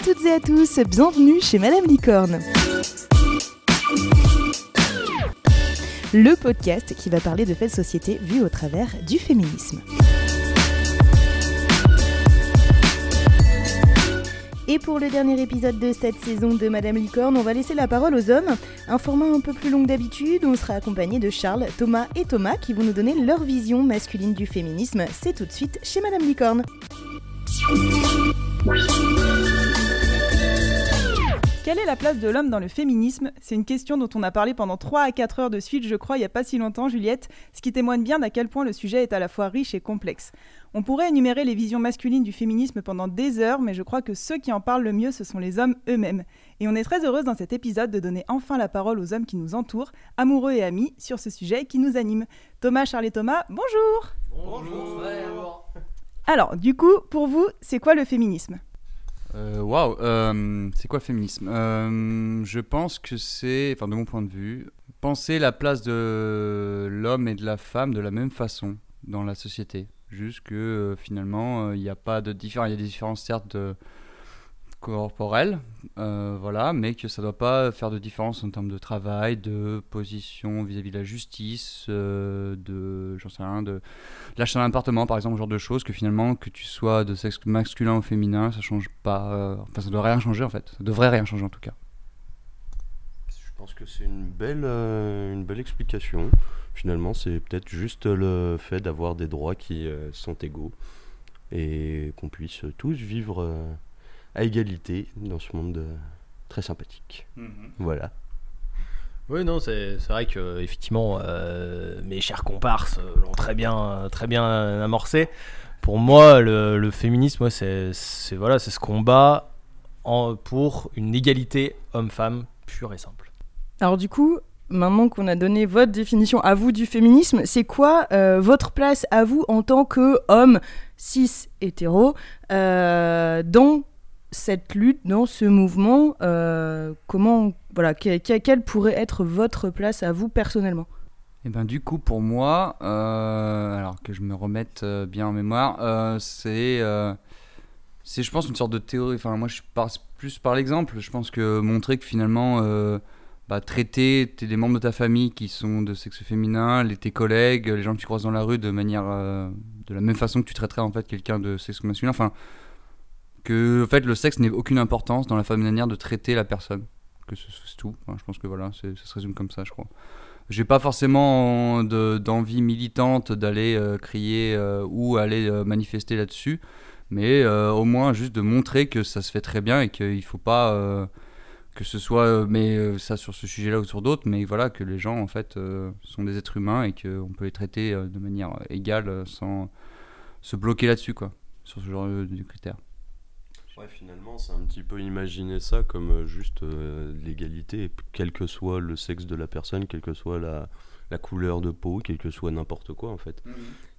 à toutes et à tous, bienvenue chez Madame Licorne. Le podcast qui va parler de faits de société vus au travers du féminisme. Et pour le dernier épisode de cette saison de Madame Licorne, on va laisser la parole aux hommes. Un format un peu plus long d'habitude, on sera accompagné de Charles, Thomas et Thomas qui vont nous donner leur vision masculine du féminisme. C'est tout de suite chez Madame Licorne. Quelle est la place de l'homme dans le féminisme? C'est une question dont on a parlé pendant 3 à 4 heures de suite, je crois, il n'y a pas si longtemps, Juliette, ce qui témoigne bien d'à quel point le sujet est à la fois riche et complexe. On pourrait énumérer les visions masculines du féminisme pendant des heures, mais je crois que ceux qui en parlent le mieux, ce sont les hommes eux-mêmes. Et on est très heureuse dans cet épisode de donner enfin la parole aux hommes qui nous entourent, amoureux et amis, sur ce sujet qui nous anime. Thomas, Charles et Thomas, bonjour Bonjour. Alors, du coup, pour vous, c'est quoi le féminisme? Euh, Waouh, euh, c'est quoi féminisme? Euh, Je pense que c'est, enfin de mon point de vue, penser la place de l'homme et de la femme de la même façon dans la société. Juste que finalement, il n'y a pas de différence. Il y a des différences certes de- corporelles, euh, voilà, mais que ça ne doit pas faire de différence en termes de travail, de position vis-à-vis de la justice, euh, de, j'en sais rien, de l'achat d'un appartement par exemple, ce genre de choses, que finalement, que tu sois de sexe masculin ou féminin, ça change pas, euh, enfin ça doit rien changer en fait, ça devrait rien changer en tout cas. Je pense que c'est une belle, euh, une belle explication. Finalement, c'est peut-être juste le fait d'avoir des droits qui sont égaux et qu'on puisse tous vivre à égalité dans ce monde euh, très sympathique. Voilà. Oui, non, c'est vrai que effectivement, euh, mes chers comparses euh, l'ont très bien, très bien amorcé. Pour moi, le, le féminisme, c'est c'est- voilà, c'est ce combat en, pour une égalité homme-femme pure et simple. Alors du coup, maintenant qu'on a donné votre définition à vous du féminisme, c'est quoi euh, votre place à vous en tant que homme cis hétéro euh, dans cette lutte, dans ce mouvement euh, Comment, voilà, que- que- quelle pourrait être votre place à vous personnellement? Et ben du coup pour moi, euh, alors que je me remette euh, bien en mémoire, c'est je pense une sorte de théorie. Enfin moi je passe plus par l'exemple. Je pense que montrer que finalement bah, traiter tes- des membres de ta famille qui sont de sexe féminin, les, tes collègues, les gens que tu croises dans la rue de manière de la même façon que tu traiterais en fait quelqu'un de sexe masculin. Enfin que en fait le sexe n'ait aucune importance dans la manière de traiter la personne. Que ce- c'est tout. Je pense que voilà, ça se résume comme ça, je crois. J'ai pas forcément de- d'envie militante d'aller euh, crier euh, ou aller euh, manifester là-dessus, mais au moins juste de montrer que ça se fait très bien et qu'il faut pas que ce soit mais ça sur ce sujet-là ou sur d'autres, mais voilà que les gens en fait sont des êtres humains et qu'on peut les traiter de manière égale sans se bloquer là-dessus quoi, sur ce genre de, de critères. Ouais, finalement, c'est un petit peu imaginer ça comme euh, juste euh, l'égalité, quel que soit le sexe de la personne, quelle que soit la, la couleur de peau, quel que soit n'importe quoi en fait.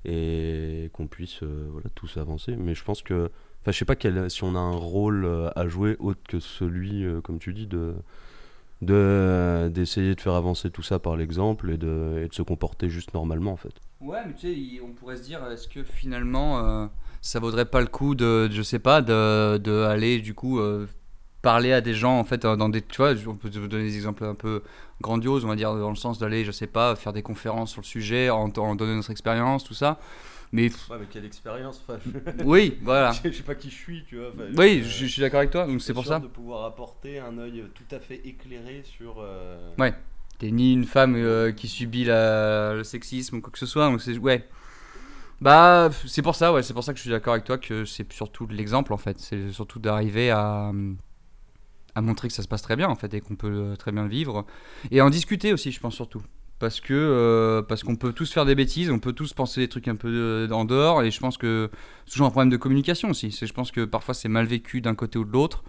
Et qu'on puisse euh, voilà, tous avancer. Mais je pense que. Enfin, je sais pas quel, si on a un rôle à jouer autre que celui, euh, comme tu dis, de- d'essayer de faire avancer tout ça par l'exemple et de, et de se comporter juste normalement en fait. Ouais, mais tu sais, on pourrait se dire, est-ce que finalement, euh, ça vaudrait pas le coup de, je sais pas, de, de aller du coup euh, parler à des gens en fait dans des, tu vois, on peut donner des exemples un peu grandioses, on va dire dans le sens d'aller, je sais pas, faire des conférences sur le sujet, en, en donner notre expérience, tout ça. Mais Ouais, mais quelle expérience oui, voilà. Je sais pas qui je suis, tu vois. Oui, je, je suis d'accord avec toi, donc c'est pour ça. de pouvoir apporter un œil tout à fait éclairé sur. euh, Ouais. T'es ni une femme euh, qui subit la- le sexisme ou quoi que ce soit, donc c'est ouais. Bah c'est pour ça, ouais, c'est pour ça que je suis d'accord avec toi que c'est surtout l'exemple en fait, c'est surtout d'arriver à à montrer que ça se passe très bien en fait et qu'on peut euh, très bien le vivre et en discuter aussi, je pense surtout. Parce que euh, parce qu'on peut tous faire des bêtises, on peut tous penser des trucs un peu euh, en dehors et je pense que c'est toujours un problème de communication aussi. C'est je pense que parfois c'est mal vécu d'un côté ou de l'autre,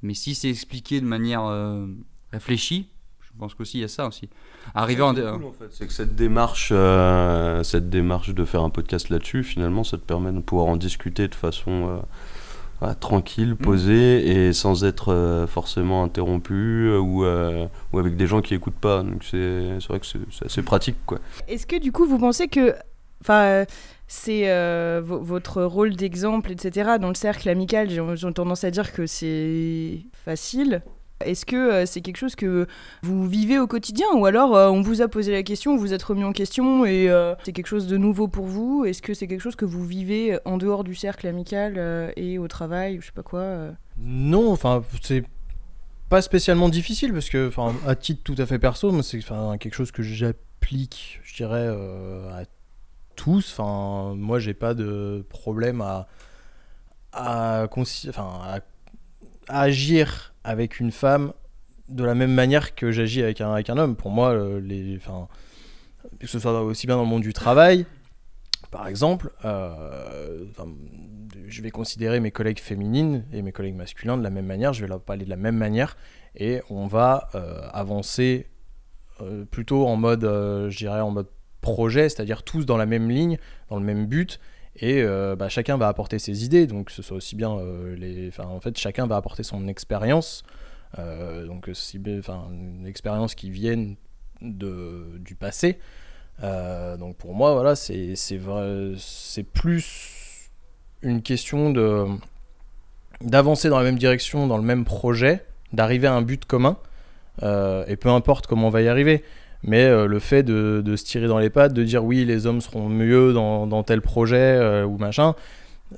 mais si c'est expliqué de manière euh, réfléchie, je pense qu'aussi il y a ça aussi. Arriver en cool, en fait, c'est que cette démarche, euh, cette démarche de faire un podcast là-dessus, finalement, ça te permet de pouvoir en discuter de façon tranquille, posée et sans être euh, forcément interrompu euh, ou, euh, ou avec des gens qui écoutent pas. Donc c'est vrai que c'est assez pratique. Est-ce que du coup vous pensez que, c'est vo- votre rôle d'exemple, etc. Dans le cercle amical, j'ai tendance à dire que c'est facile. Est-ce que euh, c'est quelque chose que vous vivez au quotidien ou alors euh, on vous a posé la question, vous êtes remis en question et euh, c'est quelque chose de nouveau pour vous? Est-ce que c'est quelque chose que vous vivez en dehors du cercle amical et au travail ou je sais pas quoi Non, enfin, c'est pas spécialement difficile parce que, enfin, à titre tout à fait perso, c'est quelque chose que j'applique, je dirais, à tous. Enfin, moi, j'ai pas de problème à agir avec une femme de la même manière que j'agis avec un, avec un homme. Pour moi, euh, enfin, que ce soit aussi bien dans le monde du travail, par exemple, euh, je vais considérer mes collègues féminines et mes collègues masculins de la même manière, je vais leur parler de la même manière, et on va euh, avancer plutôt en mode, je dirais, en mode projet, c'est-à-dire tous dans la même ligne, dans le même but, et euh, bah, chacun va apporter ses idées, donc ce soit aussi bien euh, les, en fait, chacun va apporter son expérience, euh, donc si, enfin, une expérience qui vienne du passé. Donc pour moi, voilà, c'est c'est plus une question de d'avancer dans la même direction, dans le même projet, d'arriver à un but commun, et peu importe comment on va y arriver. Mais euh, le fait de, se tirer dans les pattes, de dire oui, les hommes seront mieux dans, tel projet euh, ou machin,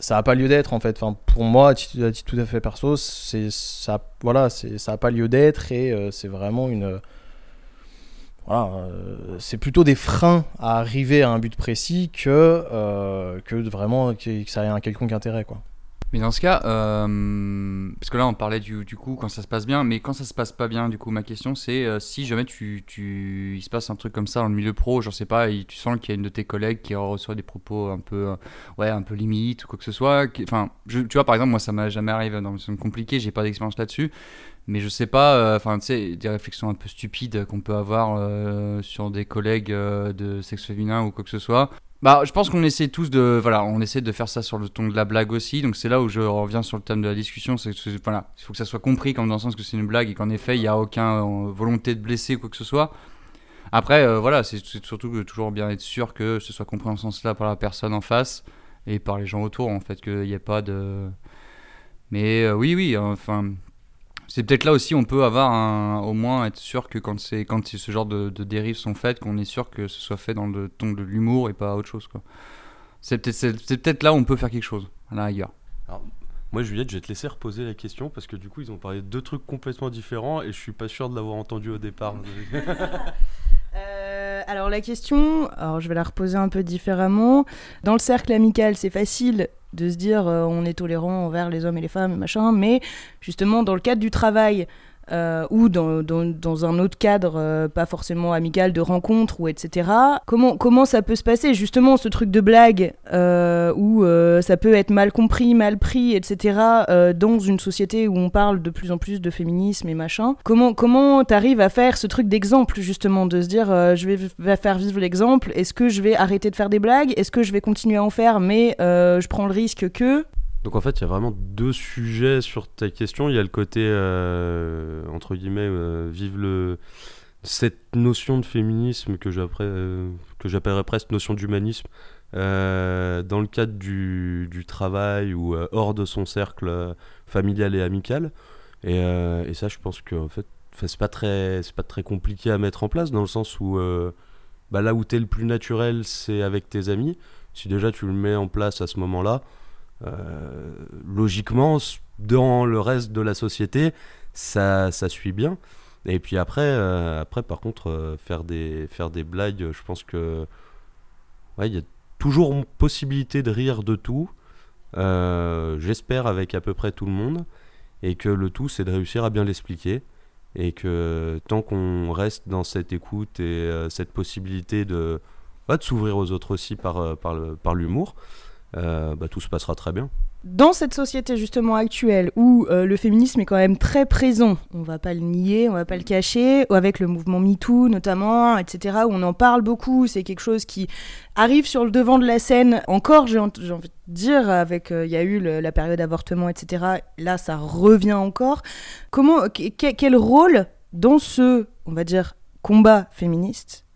ça n'a pas lieu d'être en fait. Enfin, pour moi, à titre, tout à fait perso, ça, voilà, ça n'a pas lieu d'être et euh, c'est vraiment une voilà, c'est plutôt des freins à arriver à un but précis que, que vraiment que, que ça ait un quelconque intérêt. Quoi. Mais dans ce cas, euh, parce que là on parlait du, du coup quand ça se passe bien, mais quand ça se passe pas bien, du coup ma question c'est euh, si jamais tu, tu, il se passe un truc comme ça dans le milieu pro, je sais pas, et tu sens qu'il y a une de tes collègues qui reçoit des propos un peu, euh, ouais, un peu limite ou quoi que ce soit. Enfin, tu vois par exemple moi ça m'a jamais arrivé dans une compliqué, j'ai pas d'expérience là-dessus, mais je sais pas, euh, enfin tu sais des réflexions un peu stupides qu'on peut avoir euh, sur des collègues euh, de sexe féminin ou quoi que ce soit. Bah, je pense qu'on essaie tous de, voilà, on essaie de faire ça sur le ton de la blague aussi. Donc c'est là où je reviens sur le thème de la discussion, c'est que voilà, il faut que ça soit compris comme dans le sens que c'est une blague et qu'en effet il n'y a aucun volonté de blesser ou quoi que ce soit. Après, euh, voilà, c'est surtout que toujours bien être sûr que ce soit compris en ce sens-là par la personne en face et par les gens autour, en fait, qu'il n'y ait pas de. Mais euh, oui, oui, enfin. C'est peut-être là aussi on peut avoir un, au moins être sûr que quand c'est quand ce genre de, de dérives sont faites, qu'on est sûr que ce soit fait dans le ton de l'humour et pas autre chose quoi. C'est peut-être là où on peut faire quelque chose à la rigueur. Moi, Juliette, je vais te laisser reposer la question parce que du coup, ils ont parlé de deux trucs complètement différents et je suis pas sûr de l'avoir entendu au départ. Euh, alors la question, alors je vais la reposer un peu différemment. Dans le cercle amical, c'est facile de se dire euh, on est tolérant envers les hommes et les femmes machin, mais justement dans le cadre du travail euh, ou dans, un autre cadre, euh, pas forcément amical, de rencontre ou etc. Comment, comment ça peut se passer? Justement ce truc de blague euh, où ça peut être mal compris, mal pris, etc. dans une société où on parle de plus en plus de féminisme et machin. Comment comment t'arrives à faire ce truc d'exemple justement de se dire je vais, faire vivre l'exemple. Est-ce que je vais arrêter de faire des blagues? Est-ce que je vais continuer à en faire mais je prends le risque que Donc en fait, il y a vraiment deux sujets sur ta question. Il y a le côté, euh, entre guillemets, euh, vive le... cette notion de féminisme que euh, j'appellerais presque notion d'humanisme dans le cadre du, travail ou hors de son cercle familial et amical. Et, ça, je pense que en fait, c'est pas très, pas très compliqué à mettre en place dans le sens où bah, là où t'es le plus naturel, c'est avec tes amis. Si déjà tu le mets en place à ce moment-là, logiquement, s- dans le reste de la société, ça, ça suit bien. Et puis après, euh, après par contre, euh, faire, des, faire des blagues, je pense que ouais, il y a toujours possibilité de rire de tout. Euh, J'espère avec à peu près tout le monde. Et que le tout, c'est de réussir à bien l'expliquer. Et que tant qu'on reste dans cette écoute et euh, cette possibilité de, bah, de s'ouvrir aux autres aussi par, euh, par l'humour, euh, bah, tout se passera très bien. dans cette société justement actuelle où euh, le féminisme est quand même très présent, on va pas le nier, on va pas le cacher, avec le mouvement MeToo notamment, etc., où on en parle beaucoup, c'est quelque chose qui arrive sur le devant de la scène encore, j'ai en- j'ai envie de dire, avec, euh, il y a eu la période d'avortement, etc., là ça revient encore. Comment, que- que- quel rôle dans ce, on va dire, combat féministe,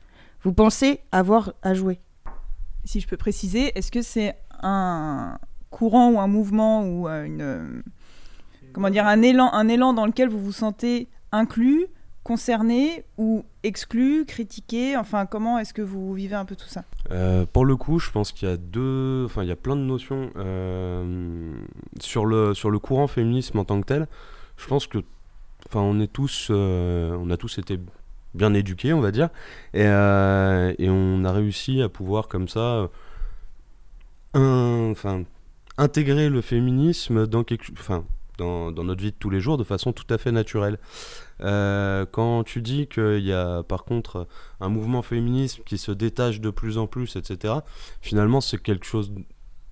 vous pensez avoir à jouer? Si je peux préciser, est-ce que c'est un courant ou un mouvement ou une comment dire un élan, un élan dans lequel vous vous sentez inclus, concerné ou exclu, critiqué Enfin, comment est-ce que vous vivez un peu tout ça? Euh, Pour le coup, je pense qu'il y a deux, enfin, il y a plein de notions euh, sur le sur le courant féminisme en tant que tel. Je pense que, enfin, on est tous, euh, on a tous été bien éduqués, on va dire, et, et on a réussi à pouvoir comme ça, enfin, intégrer le féminisme dans enfin dans, notre vie de tous les jours de façon tout à fait naturelle. Euh, quand tu dis qu'il y a par contre un mouvement féministe qui se détache de plus en plus, etc., finalement c'est quelque chose,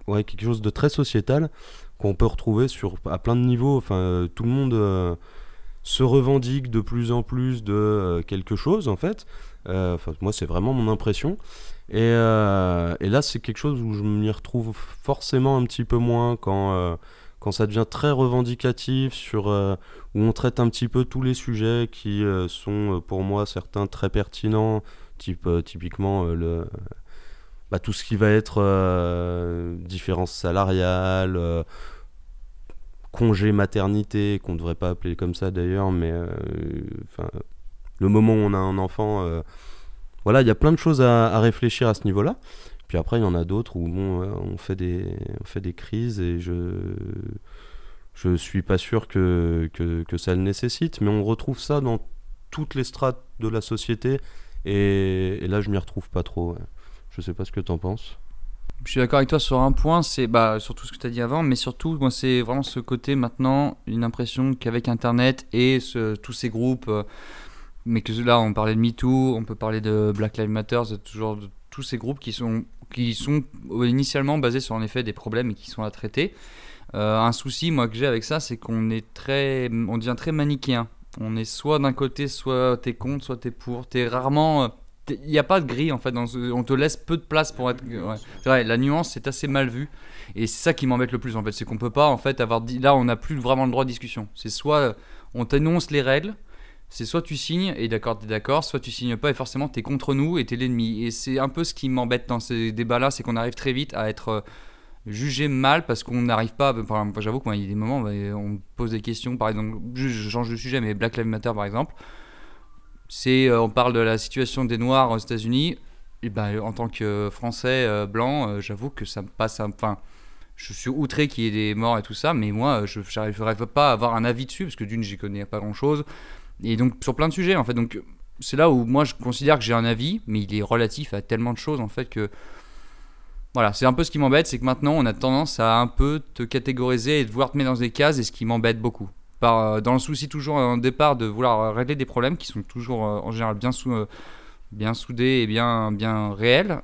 ouais, quelque chose de très sociétal qu'on peut retrouver sur, à plein de niveaux. Enfin, tout le monde euh, se revendique de plus en plus de euh, quelque chose en fait. Moi c'est vraiment mon impression. Et, et là c'est quelque chose où je m'y retrouve forcément un petit peu moins quand quand ça devient très revendicatif, sur, euh, où on traite un petit peu tous les sujets qui euh, sont euh, pour moi certains très pertinents, type, typiquement le, bah, tout ce qui va être différence salariale, congé maternité, qu'on ne devrait pas appeler comme ça d'ailleurs, mais le moment où on a un enfant, voilà, il y a plein de choses à réfléchir à ce niveau-là. Puis après, il y en a d'autres où bon, on, fait des, on fait des crises et je je suis pas sûr que, que, que, ça le nécessite, mais on retrouve ça dans toutes les strates de la société et, là, je m'y retrouve pas trop. Ouais. Je sais pas ce que tu en penses. Je suis d'accord avec toi sur un point, c'est bah, sur tout ce que tu as dit avant, mais surtout, moi, c'est vraiment ce côté maintenant, une impression qu'avec Internet et tous ces groupes, euh, mais que là, on parlait de MeToo, on peut parler de Black Lives Matter, toujours de tous ces groupes qui sont qui sont initialement basés sur en effet des problèmes et qui sont à traiter. Euh, un souci moi que j'ai avec ça, c'est qu'on est très, on devient très manichéen. On est soit d'un côté, soit t'es contre, soit t'es pour. T'es rarement, il n'y a pas de gris en fait. On te laisse peu de place pour être. La nuance c'est assez mal vu et c'est ça qui m'embête le plus en fait, c'est qu'on peut pas en fait avoir là on n'a plus vraiment le droit de discussion. C'est soit on t'énonce les règles c'est soit tu signes et d'accord, t'es d'accord, soit tu signes pas et forcément t'es contre nous et t'es l'ennemi. Et c'est un peu ce qui m'embête dans ces débats-là, c'est qu'on arrive très vite à être euh, jugé mal parce qu'on n'arrive pas. J'avoue qu'il y a des moments où on pose des questions, par exemple, je change de sujet, mais Black Lives Matter par exemple, c'est euh, on parle de la situation des Noirs aux États-Unis. Et ben, en tant que Français euh, blanc, j'avoue que ça me passe. Enfin, je suis outré qu'il y ait des morts et tout ça, mais moi, je n'arriverai pas à avoir un avis dessus parce que d'une, j'y connais pas grand-chose. Et donc sur plein de sujets en fait. Donc c'est là où moi je considère que j'ai un avis, mais il est relatif à tellement de choses en fait que voilà, c'est un peu ce qui m'embête, c'est que maintenant on a tendance à un peu te catégoriser et de vouloir te mettre dans des cases, et ce qui m'embête beaucoup. Par, euh, dans le souci toujours un départ de vouloir régler des problèmes qui sont toujours euh, en général bien, euh, soudés et bien, bien réels,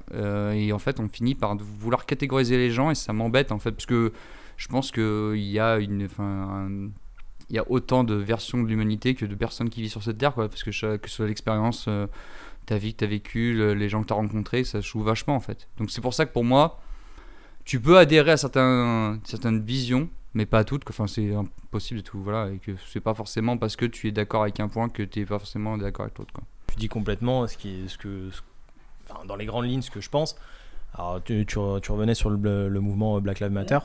et en fait on finit par vouloir catégoriser les gens et ça m'embête en fait, parce que je pense qu'il y a une, un, il y a autant de versions de l'humanité que de personnes qui vivent sur cette terre, quoi, parce que, que ce soit l'expérience, euh, ta vie que tu as vécue, les gens que tu as rencontrés, ça joue vachement en fait. Donc c'est pour ça que pour moi, tu peux adhérer à certains, certaines visions, mais pas à toutes. Enfin, c'est impossible de tout. Voilà, et que c'est pas forcément parce que tu es d'accord avec un point que tu n'es pas forcément d'accord avec l'autre. Tu dis complètement ce, qui est, ce que, enfin, dans les grandes lignes, ce que je pense. Alors, tu, tu, revenais sur le, le, mouvement Black Lives Matter,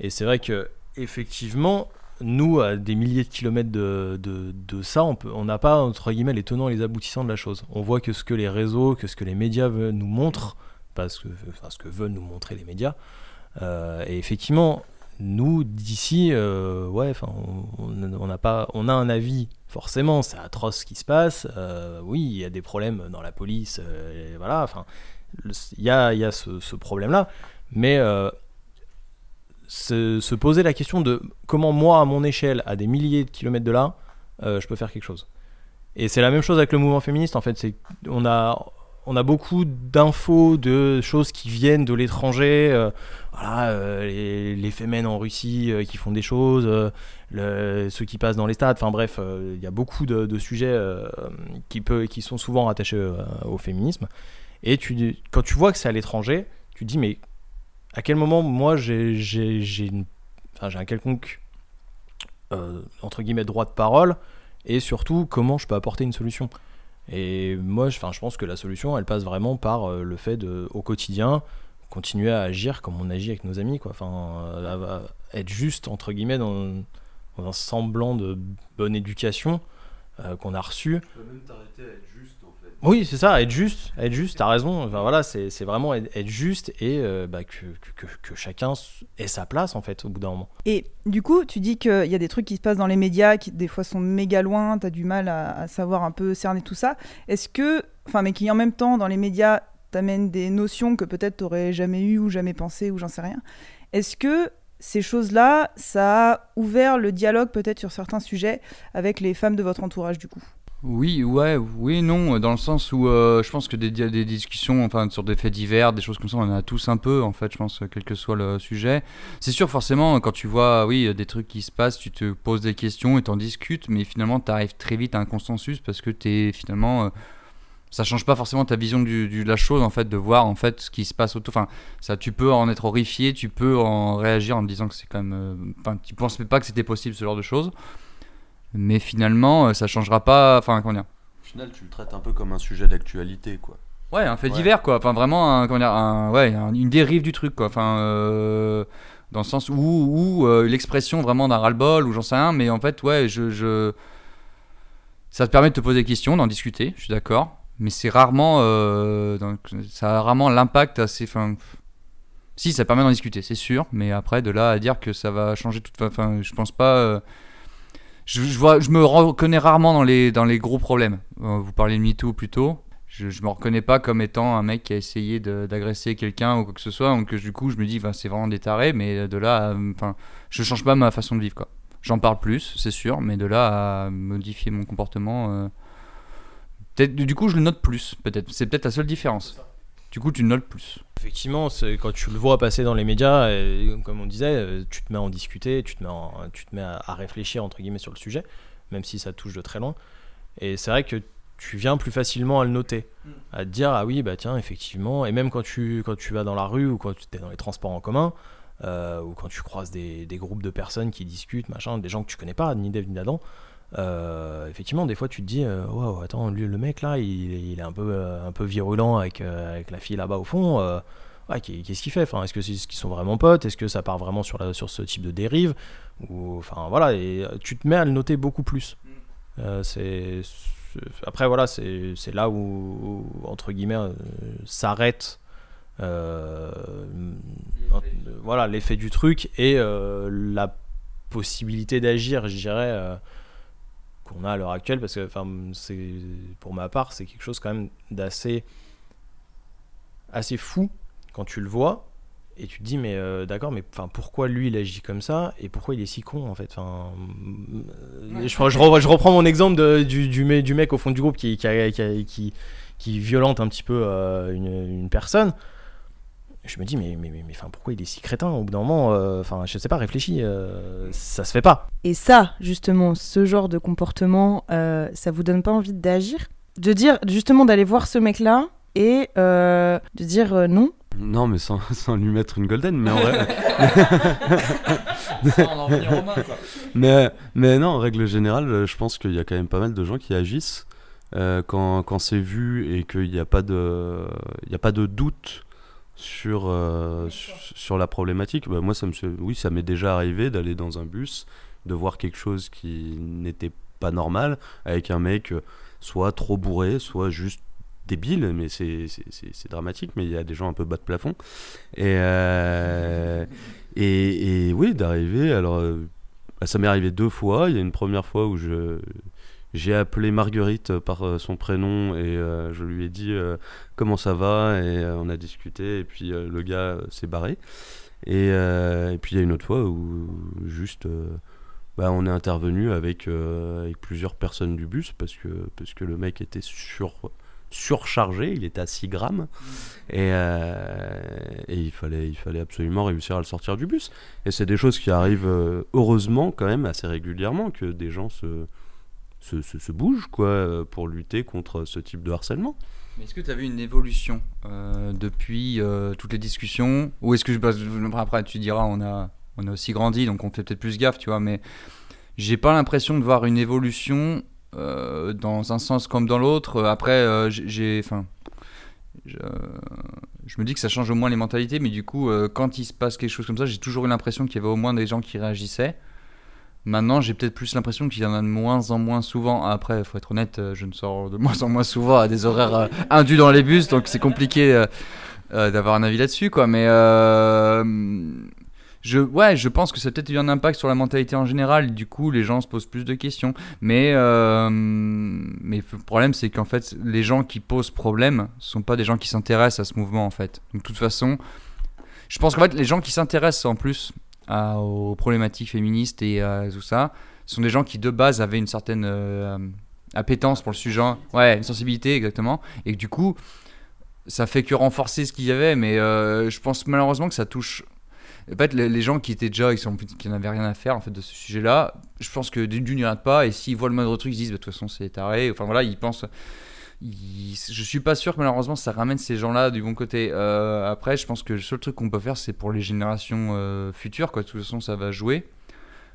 et c'est vrai que effectivement, nous, à des milliers de kilomètres de, de, ça, on n'a pas, entre guillemets, les tenants et les aboutissants de la chose. On voit que ce que les réseaux, que ce que les médias nous montrent, parce que, enfin, ce que veulent nous montrer les médias. Euh, et effectivement, nous, d'ici, euh, on, on, a pas, on a un avis, forcément, c'est atroce ce qui se passe. Euh, oui, il y a des problèmes dans la police, voilà, enfin, il y a, y a, ce, ce problème-là. Mais se, poser la question de comment moi, à mon échelle, à des milliers de kilomètres de là, euh, je peux faire quelque chose. Et c'est la même chose avec le mouvement féministe, en fait. On a, on a beaucoup d'infos, de choses qui viennent de l'étranger. Euh, voilà, euh, les, les en Russie qui font des choses, ceux qui passent dans les stades. Enfin bref, il y a beaucoup de, sujets qui, peut, qui sont souvent rattachés au féminisme. Et tu, quand tu vois que c'est à l'étranger, tu te dis mais à quel moment moi j'ai un quelconque euh, entre guillemets droit de parole et surtout comment je peux apporter une solution? Et moi, je, je pense que la solution, elle passe vraiment par euh, le fait de, au quotidien continuer à agir comme on agit avec nos amis, quoi. Enfin, euh, être juste entre guillemets dans, un semblant de bonne éducation qu'on a reçu. Oui, c'est ça, être juste, être juste, t'as raison. Enfin, voilà, c'est vraiment être, juste et euh, bah, que, que, que, chacun ait sa place en fait au bout d'un moment. Et du coup, tu dis qu'il y a des trucs qui se passent dans les médias qui des fois sont méga loin, t'as du mal à, à, savoir un peu cerner tout ça. Est-ce que, enfin, mais qui en même temps dans les médias t'amènent des notions que peut-être t'aurais jamais eues ou jamais pensé ou j'en sais rien. Est-ce que ces choses-là, ça a ouvert le dialogue peut-être sur certains sujets avec les femmes de votre entourage du coup? Oui, ouais, oui, non, dans le sens où euh, je pense que des, discussions, enfin, sur des faits divers, des choses comme ça, on en a tous un peu, en fait, je pense, quel que soit le sujet. C'est sûr, forcément, quand tu vois, oui, des trucs qui se passent, tu te poses des questions et t'en discutes, mais finalement, tu arrives très vite à un consensus parce que tu es finalement. Euh, ça change pas forcément ta vision du, de la chose en fait de voir en fait ce qui se passe autour enfin ça tu peux en être horrifié tu peux en réagir en disant que c'est quand même euh, enfin tu penses pas que c'était possible ce genre de choses mais finalement euh, ça changera pas enfin comment dire. Au final tu le traites un peu comme un sujet d'actualité quoi. Ouais un fait divers quoi. Enfin vraiment un, comment dire, un, ouais une dérive du truc quoi. Enfin euh, dans le sens où, où l'expression vraiment d'un ras-le-bol ou j'en sais rien mais en fait ouais je, je ça te permet de te poser des questions d'en discuter je suis d'accord. Mais c'est rarement euh, donc, ça a rarement l'impact assez fin si ça permet d'en discuter c'est sûr. Mais après de là à dire que ça va changer toute enfin je pense pas euh, je, je, me reconnais rarement dans les gros problèmes euh, vous parlez de MeToo plus tôt je, me reconnais pas comme étant un mec qui a essayé d'agresser quelqu'un ou quoi que ce soit donc du coup je me dis c'est vraiment des tarés mais de là enfin je change pas ma façon de vivre j'en parle plus c'est sûr mais de là à modifier mon comportement du coup, je le note plus, peut-être. C'est peut-être la seule différence. Du coup, tu notes plus. Effectivement, quand tu le vois passer dans les médias, comme on disait, euh, tu te mets à en discuter, tu te mets, tu te mets à, réfléchir entre guillemets sur le sujet, même si ça touche de très loin. Et c'est vrai que tu viens plus facilement à le noter, mm. à te dire ah oui bah tiens effectivement. Et même quand tu quand tu vas dans la rue ou quand tu es dans les transports en commun euh, ou quand tu croises des, des, groupes de personnes qui discutent machin, des gens que tu connais pas ni d'Eve ni d'Adam, euh, effectivement, des fois tu te dis, euh, waouh, attends, lui, le mec là, il, est un peu, euh, un peu virulent avec, avec la fille là-bas au fond. Ouais, qu'est-ce qu'il fait? Enfin, Est-ce que c'est qu'ils sont vraiment potes? Est-ce que ça part vraiment sur, la, sur ce type de dérive? Ou, Enfin voilà, et tu te mets à le noter beaucoup plus. c'est après voilà, c'est là où, entre guillemets s'arrête voilà l'effet du truc et la possibilité d'agir, je dirais qu'on a à l'heure actuelle, parce que enfin, pour ma part, c'est quelque chose quand même d'assez assez fou quand tu le vois et tu te dis mais euh, d'accord mais enfin pourquoi lui il agit comme ça et pourquoi il est si con en fait? Enfin je, je, reprends mon exemple du, du, mec au fond du groupe qui, qui, qui, qui violente un petit peu euh, une, personne je me dis mais mais mais, enfin pourquoi il est si crétin au bout d'un moment euh, enfin je sais pas réfléchis euh, ça se fait pas. Et ça justement ce genre de comportement euh, ça vous donne pas envie d'agir? De dire justement d'aller voir ce mec là et de dire non? Non mais sans, sans, lui mettre une golden mais en vrai. Mais mais non en règle générale je pense qu'il y a quand même pas mal de gens qui agissent quand, quand c'est vu et qu'il n'y a pas de il y a pas de doute sur, euh, sur, la problématique. Bah, moi, ça me, oui, ça m'est déjà arrivé d'aller dans un bus, de voir quelque chose qui n'était pas normal, avec un mec euh, soit trop bourré, soit juste débile, mais c'est dramatique, mais il y a des gens un peu bas de plafond. Et, euh, et, et, oui, d'arriver, alors bah, ça m'est arrivé deux fois. Il y a une première fois où je j'ai appelé Marguerite par euh, son prénom et euh, je lui ai dit euh, comment ça va et on a discuté et puis le gars s'est barré. Et, puis il y a une autre fois où juste bah, on est intervenu avec, avec plusieurs personnes du bus parce que, parce que le mec était sur, surchargé, il était à 6 grammes et, et, il, fallait, il fallait absolument réussir à le sortir du bus. Et c'est des choses qui arrivent heureusement quand même assez régulièrement que des gens se se, se, bouge quoi, euh, pour lutter contre ce type de harcèlement. Est-ce que tu as vu une évolution euh, depuis euh, toutes les discussions? Ou est-ce que après tu diras on a, on a aussi grandi donc on fait peut-être plus gaffe, tu vois, mais j'ai pas l'impression de voir une évolution dans un sens comme dans l'autre. Après, j'ai, enfin, je, me dis que ça change au moins les mentalités, mais du coup, quand il se passe quelque chose comme ça, j'ai toujours eu l'impression qu'il y avait au moins des gens qui réagissaient. Maintenant, j'ai peut-être plus l'impression qu'il y en a de moins en moins souvent. Après, il faut être honnête, euh, je ne sors de moins en moins souvent à des horaires euh, indus dans les bus, donc c'est compliqué euh, d'avoir un avis là-dessus, quoi. Mais je, ouais, je pense que ça a peut-être eu un impact sur la mentalité en général. Du coup, les gens se posent plus de questions. Mais, mais le problème, c'est qu'en fait, les gens qui posent problème sont pas des gens qui s'intéressent à ce mouvement, en fait. De toute façon, je pense qu'en fait, les gens qui s'intéressent en plus aux problématiques féministes et tout ça sont des gens qui, de base, avaient une certaine euh, appétence pour le sujet. Ouais, une sensibilité, exactement. Et du coup, ça fait que renforcer ce qu'il y avait. Mais euh, je pense malheureusement que ça touche en fait, les, gens qui étaient déjà, qui, sont, qui n'avaient rien à faire en fait de ce sujet-là, je pense que d'une, regardent pas, et s'ils voient le moindre truc, ils se disent, bah, de toute façon, c'est taré. Enfin voilà, ils pensent. Je suis pas sûr que malheureusement ça ramène ces gens-là du bon côté. Euh, après, je pense que le seul truc qu'on peut faire, c'est pour les générations euh, futures, quoi. De toute façon, ça va jouer.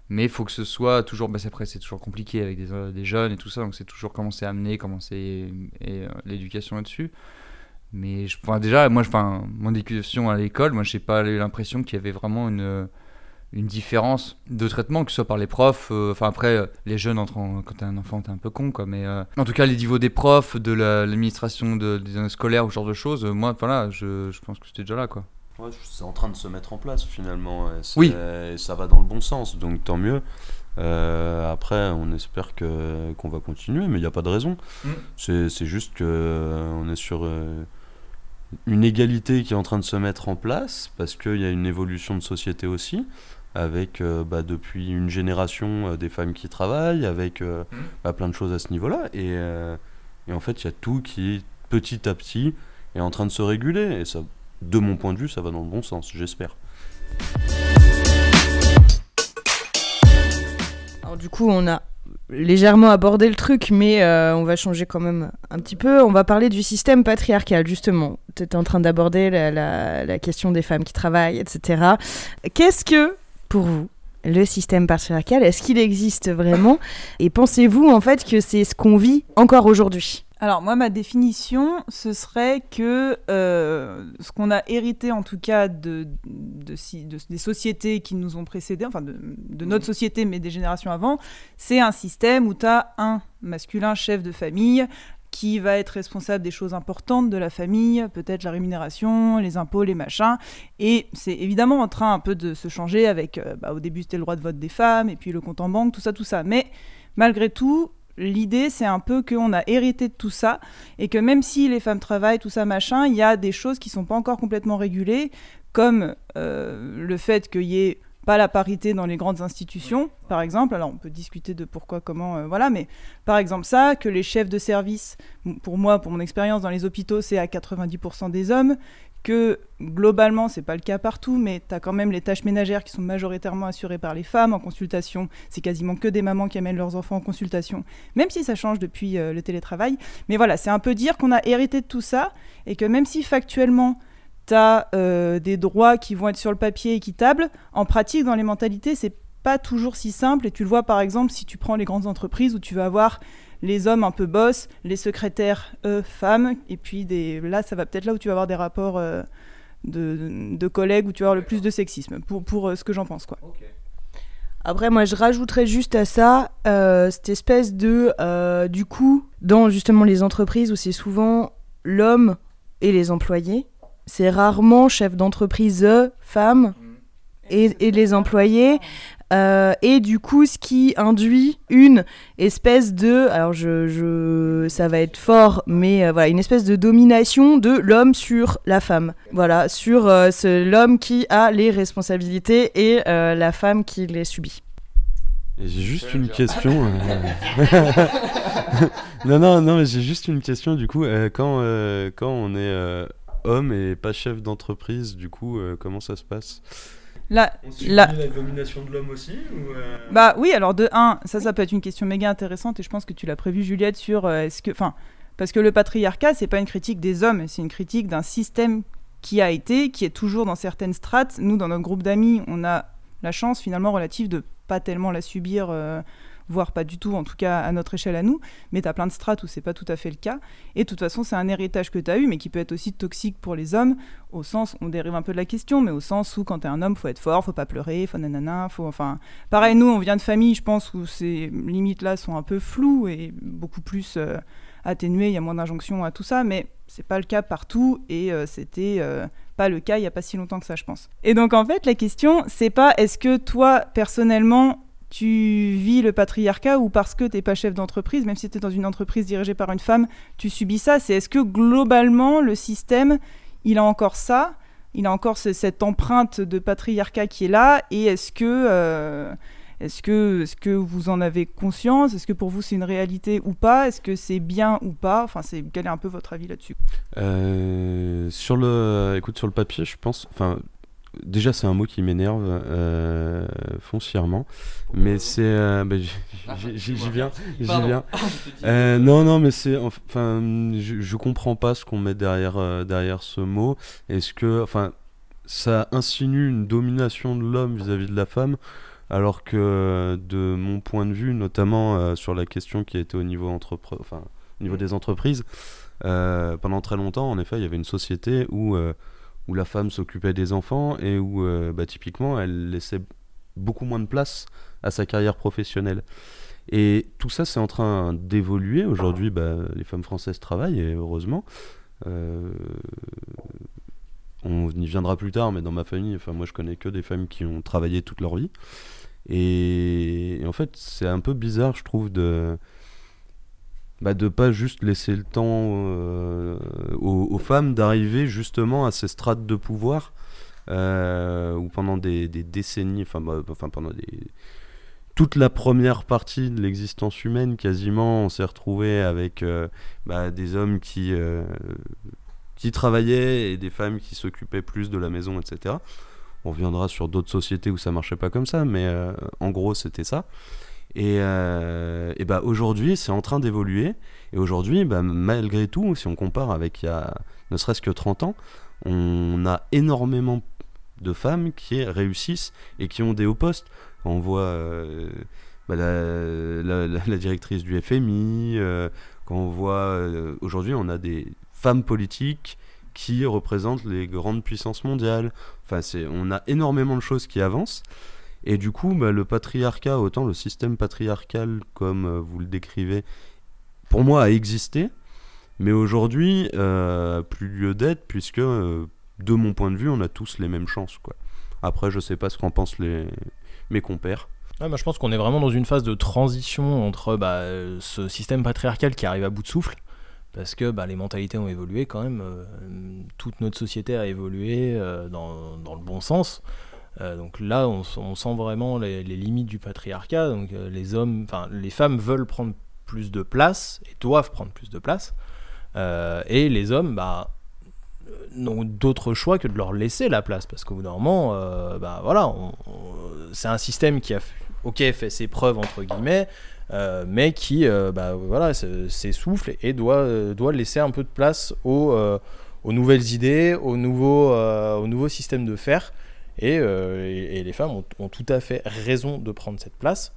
Mais il faut que ce soit toujours. Bah, après, c'est toujours compliqué avec des, euh, des jeunes et tout ça, donc c'est toujours comment c'est amené, comment c'est. l'éducation là-dessus. Mais je, déjà, moi, je- mon éducation à l'école, moi, j'ai pas eu l'impression qu'il y avait vraiment une, une différence de traitement, que ce soit par les profs. euh, Enfin, après, euh, les jeunes, entre en- quand t'es un enfant, t'es un peu con, quoi. Mais euh, en tout cas, les niveaux des profs, de la- l'administration de, des années scolaires, ou ce genre de choses, euh, moi, voilà, je, je pense que c'était déjà là, quoi. Ouais, c'est en train de se mettre en place finalement. Et Oui. et ça va dans le bon sens, donc tant mieux. Après, on espère que qu'on va continuer, mais il n'y a pas de raison. Mm. C'est juste que on est sur une égalité qui est en train de se mettre en place parce qu'il y a une évolution de société aussi, avec euh, bah, depuis une génération euh, des femmes qui travaillent, avec euh, Mm. bah, plein de choses à ce niveau-là. Et, euh, et en fait, il y a tout qui petit à petit est en train de se réguler. Et ça, de mon point de vue, ça va dans le bon sens, j'espère. Alors du coup, on a légèrement abordé le truc, mais euh, on va changer quand même un petit peu. On va parler du système patriarcal, justement. Tu étais en train d'aborder la, la- la question des femmes qui travaillent, etc. Qu'est-ce que, pour vous, le système patriarcal Est-ce qu'il existe vraiment Et pensez-vous, en fait, que c'est ce qu'on vit encore aujourd'hui? Alors moi, ma définition, ce serait que euh, ce qu'on a hérité en tout cas de, des sociétés qui nous ont précédés, enfin de, de notre société mais des générations avant, c'est un système où tu as un masculin chef de famille qui va être responsable des choses importantes de la famille, peut-être la rémunération, les impôts, les machins. Et c'est évidemment en train un peu de se changer avec, euh, bah, au début c'était le droit de vote des femmes, et puis le compte en banque, tout ça, tout ça. Mais malgré tout, l'idée c'est un peu qu'on a hérité de tout ça, et que même si les femmes travaillent, tout ça, machin, il y a des choses qui sont pas encore complètement régulées, comme euh, le fait qu'il y ait pas la parité dans les grandes institutions, par exemple. Alors on peut discuter de pourquoi, comment, euh, voilà, mais par exemple ça, que les chefs de service, pour moi, pour mon expérience dans les hôpitaux, c'est à 90% des hommes, que globalement, c'est pas le cas partout, mais tu as quand même les tâches ménagères qui sont majoritairement assurées par les femmes en consultation. C'est quasiment que des mamans qui amènent leurs enfants en consultation, même si ça change depuis euh, le télétravail. Mais voilà, c'est un peu dire qu'on a hérité de tout ça et que même si factuellement, tu as des droits qui vont être sur le papier équitables, en pratique, dans les mentalités, c'est pas toujours si simple. Et tu le vois par exemple si tu prends les grandes entreprises où tu vas avoir les hommes un peu boss, les secrétaires eux, femmes, et puis des... là, ça va peut-être là où tu vas avoir des rapports euh, de, de collègues où tu vas avoir le plus de sexisme, pour, pour euh, ce que j'en pense. quoi. Après, moi, je rajouterais juste à ça euh, cette espèce de, euh, du coup, dans justement les entreprises où c'est souvent l'homme et les employés, c'est rarement chef d'entreprise euh, femme et, et les employés. Euh, et du coup, ce qui induit une espèce de, alors je, je ça va être fort, mais euh, voilà, une espèce de domination de l'homme sur la femme. Voilà, sur euh, l'homme qui a les responsabilités et euh, la femme qui les subit. J'ai juste une question. euh, non, non, non, mais j'ai juste une question du coup. euh, quand, euh, quand on est euh, homme et pas chef d'entreprise, du coup, euh, comment ça se passe? Là, On subit La- la domination de l'homme aussi Bah oui, alors de 1, ça, ça peut être une question méga intéressante et je pense que tu l'as prévu, Juliette, sur euh, est-ce que. Enfin, parce que le patriarcat, c'est pas une critique des hommes, c'est une critique d'un système qui a été, qui est toujours dans certaines strates. Nous, dans notre groupe d'amis, on a la chance finalement relative de pas tellement la subir. Voire pas du tout, en tout cas à notre échelle à nous, mais tu as plein de strates où c'est pas tout à fait le cas. Et de toute façon, c'est un héritage que tu as eu, mais qui peut être aussi toxique pour les hommes, au sens, on dérive un peu de la question, mais au sens où quand tu es un homme, faut être fort, faut pas pleurer, faut nanana, faut enfin. Pareil, nous, on vient de famille, je pense, où ces limites-là sont un peu floues et beaucoup plus euh, atténuées, il y a moins d'injonctions à tout ça, mais c'est pas le cas partout et euh, c'était. Euh, pas le cas il y a pas si longtemps que ça, je pense. Et donc en fait, la question, c'est pas est-ce que toi personnellement tu vis le patriarcat ou parce que tu n'es pas chef d'entreprise, même si tu es dans une entreprise dirigée par une femme, tu subis ça. C'est est-ce que globalement le système, il a encore ça, il a encore cette empreinte de patriarcat qui est là, et est-ce que, euh, est-ce que, vous en avez conscience? Est-ce que pour vous c'est une réalité ou pas? Est-ce que c'est bien ou pas? Enfin, c'est quel est un peu votre avis là-dessus? Euh, Sur le, papier, je pense, Déjà, c'est un mot qui m'énerve euh, foncièrement, mais c'est. Euh, bah, j'y viens, j'y viens. Euh, non, non, mais c'est. Enfin, je, je, comprends pas ce qu'on met derrière, derrière ce mot. Est-ce que. Enfin, ça insinue une domination de l'homme vis-à-vis de la femme, alors que, de mon point de vue, notamment sur la question qui a été au niveau, entrepre... enfin, au niveau mm. des entreprises, pendant très longtemps, en effet, il y avait une société où où la femme s'occupait des enfants et où euh, bah, typiquement elle laissait beaucoup moins de place à sa carrière professionnelle. Et tout ça, c'est en train d'évoluer. Aujourd'hui, bah, les femmes françaises travaillent, et heureusement. Euh, on y viendra plus tard, mais dans ma famille, moi je connais que des femmes qui ont travaillé toute leur vie. et en fait, c'est un peu bizarre, je trouve, de, bah, de pas juste laisser le temps euh, aux, femmes d'arriver justement à ces strates de pouvoir euh, où pendant des, décennies, enfin, bah, pendant des toute la première partie de l'existence humaine, quasiment, on s'est retrouvé avec euh, bah, des hommes qui, qui travaillaient et des femmes qui s'occupaient plus de la maison, etc. On reviendra sur d'autres sociétés où ça marchait pas comme ça, mais en gros, c'était ça. Et, euh, et bah aujourd'hui, c'est en train d'évoluer. Et aujourd'hui, bah, malgré tout, si on compare avec il y a ne serait-ce que 30 ans, on a énormément de femmes qui réussissent et qui ont des hauts postes. On voit euh, bah, la, directrice du FMI, euh, quand on voit aujourd'hui, on a des femmes politiques qui représentent les grandes puissances mondiales. Enfin, on a énormément de choses qui avancent. Et du coup, bah, le patriarcat, autant le système patriarcal comme euh, vous le décrivez, pour moi a existé, mais aujourd'hui, euh, plus lieu d'être, puisque euh, de mon point de vue, on a tous les mêmes chances. Après, je sais pas ce qu'en pensent les... mes compères. bah, je pense qu'on est vraiment dans une phase de transition entre bah, ce système patriarcal qui arrive à bout de souffle, parce que les mentalités ont évolué quand même, toute notre société a évolué dans, le bon sens. Euh, donc là, on, sent vraiment les, limites du patriarcat. Donc euh, les hommes, enfin les femmes veulent prendre plus de place et doivent prendre plus de place. Euh, et les hommes, bah, n'ont d'autre choix que de leur laisser la place parce qu'au bout d'un moment, bah voilà, c'est un système qui a, ok, fait ses preuves entre guillemets. mais qui bah, voilà, s'essouffle et doit, doit laisser un peu de place aux, aux nouvelles idées, aux nouveaux, aux nouveaux systèmes de faire euh, et, les femmes ont, tout à fait raison de prendre cette place.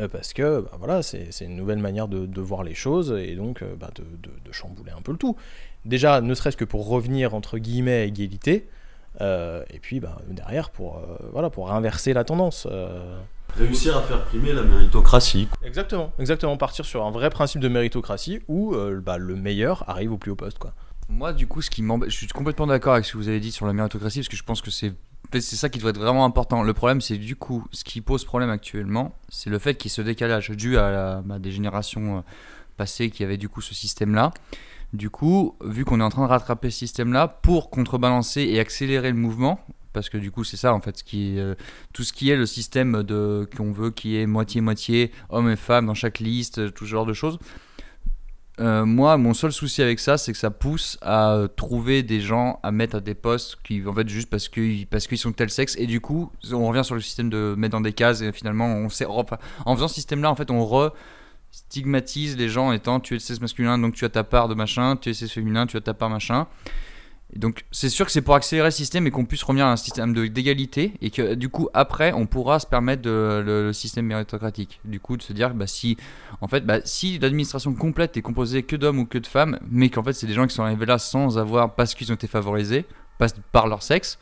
Euh, parce que bah, voilà, c'est une nouvelle manière de, voir les choses et donc euh, bah, de, chambouler un peu le tout. Déjà, ne serait-ce que pour revenir entre guillemets à égalité, et puis bah, derrière pour, voilà, pour inverser la tendance. Réussir à faire primer la méritocratie. Exactement, exactement, partir sur un vrai principe de méritocratie où le meilleur arrive au plus haut poste. Quoi. Moi, du coup, ce qui m'embête, je suis complètement d'accord avec ce que vous avez dit sur la méritocratie, parce que je pense que c'est c'est ça qui devrait être vraiment important. Le problème, c'est du coup, ce qui pose problème actuellement, c'est le fait qu'il y ait ce décalage dû à bah, des générations euh, passées qui avaient du coup ce système-là. Du coup, vu qu'on est en train de rattraper ce système-là pour contrebalancer et accélérer le mouvement, parce que du coup c'est ça en fait, ce qui euh, tout ce qui est le système de qu'on veut qui est moitié-moitié, hommes et femmes dans chaque liste, tout ce genre de choses. Euh, moi, mon seul souci avec ça, c'est que ça pousse à euh, trouver des gens à mettre à des postes qui, en fait, juste parce qu'ils parce qu'ils sont de tel sexe. Et du coup, on revient sur le système de mettre dans des cases. Et finalement, on sait, en faisant ce système-là, en fait, on re stigmatise les gens étant tu es le sexe masculin, donc tu as ta part de machin, tu es le sexe féminin, tu as ta part machin. Donc c'est sûr que c'est pour accélérer le système et qu'on puisse revenir à un système d'égalité et que du coup après on pourra se permettre le, système méritocratique. Du coup de se dire bah si en fait bah si l'administration complète est composée que d'hommes ou que de femmes, mais qu'en fait c'est des gens qui sont arrivés là sans avoir parce qu'ils ont été favorisés pas par leur sexe.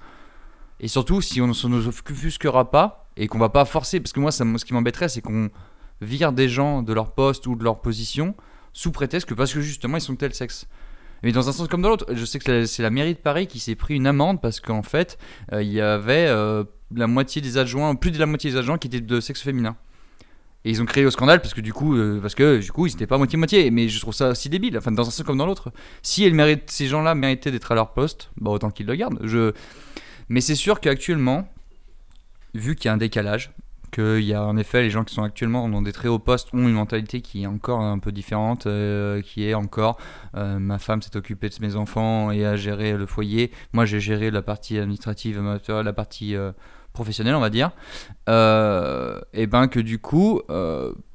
Et surtout si on ne nous offusquera pas et qu'on va pas forcer parce que moi ce qui m'embêterait c'est qu'on vire des gens de leur poste ou de leur position sous prétexte que parce que justement ils sont de tel sexe. Mais dans un sens comme dans l'autre, je sais que c'est la- mairie de Paris qui s'est pris une amende parce qu'en fait, euh, il y avait euh, la moitié des adjoints, plus de la moitié des adjoints qui étaient de sexe féminin. Et ils ont créé au scandale parce que du coup, euh, parce que du coup, ils n'étaient pas moitié-moitié. Mais je trouve ça aussi débile. Enfin, dans un sens comme dans l'autre. Si elles méritent, ces gens-là méritaient d'être à leur poste, bah autant qu'ils le gardent. Je... Mais c'est sûr qu'actuellement, vu qu'il y a un décalage, qu'il y a en effet les gens qui sont actuellement dans des très hauts postes ont une mentalité qui est encore un peu différente, euh, qui est encore euh, ma femme s'est occupée de mes enfants et a géré le foyer, moi j'ai géré la partie administrative, la partie euh, professionnelle on va dire, et ben que du coup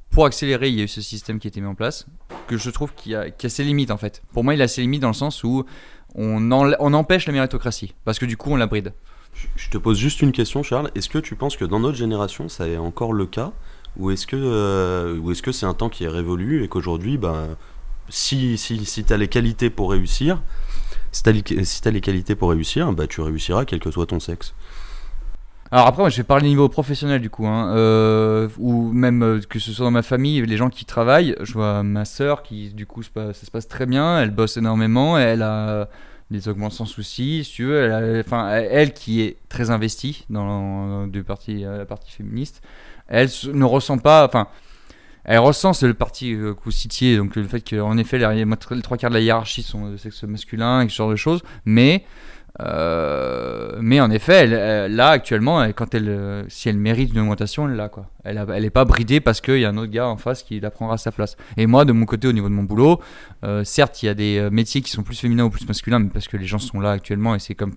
pour accélérer il y a eu ce système qui a été mis en place, que je trouve qu'il a, qui a ses limites en fait. Pour moi il a ses limites dans le sens où on, enl- on empêche la méritocratie, parce que du coup on la bride. Je- te pose juste une question, Charles. Est-ce que tu penses que dans notre génération, ça est encore le cas Ou est-ce que euh, que c'est un temps qui est révolu et qu'aujourd'hui, ben, si, si, si tu as les qualités pour réussir, si tu les qualités pour réussir, bah, tu réussiras quel que soit ton sexe Alors après, je vais parler niveau professionnel du coup, hein, euh, ou même euh, que ce soit dans ma famille, les gens qui travaillent. Je vois ma sœur qui, du coup, ça se passe très bien. Elle bosse énormément. Elle a des augments sans souci, si tu veux. Elle, elle, qui est très investie dans du parti, euh, la partie féministe, elle ne ressent pas, enfin. Elle ressent, c'est le parti euh, que vous citiez, donc le fait qu'en effet, les, les trois quarts de la hiérarchie sont de sexe masculin et ce genre de choses, mais euh, mais en effet, elle- là actuellement, elle- quand elle, euh, si elle mérite une augmentation, elle l'a quoi. Elle, elle est pas bridée parce qu'il y a un autre gars en face qui la prendra à sa place. Et moi, de mon côté, au niveau de mon boulot, euh, certes, il y a des euh, métiers qui sont plus féminins ou plus masculins, mais parce que les gens sont là actuellement et c'est comme,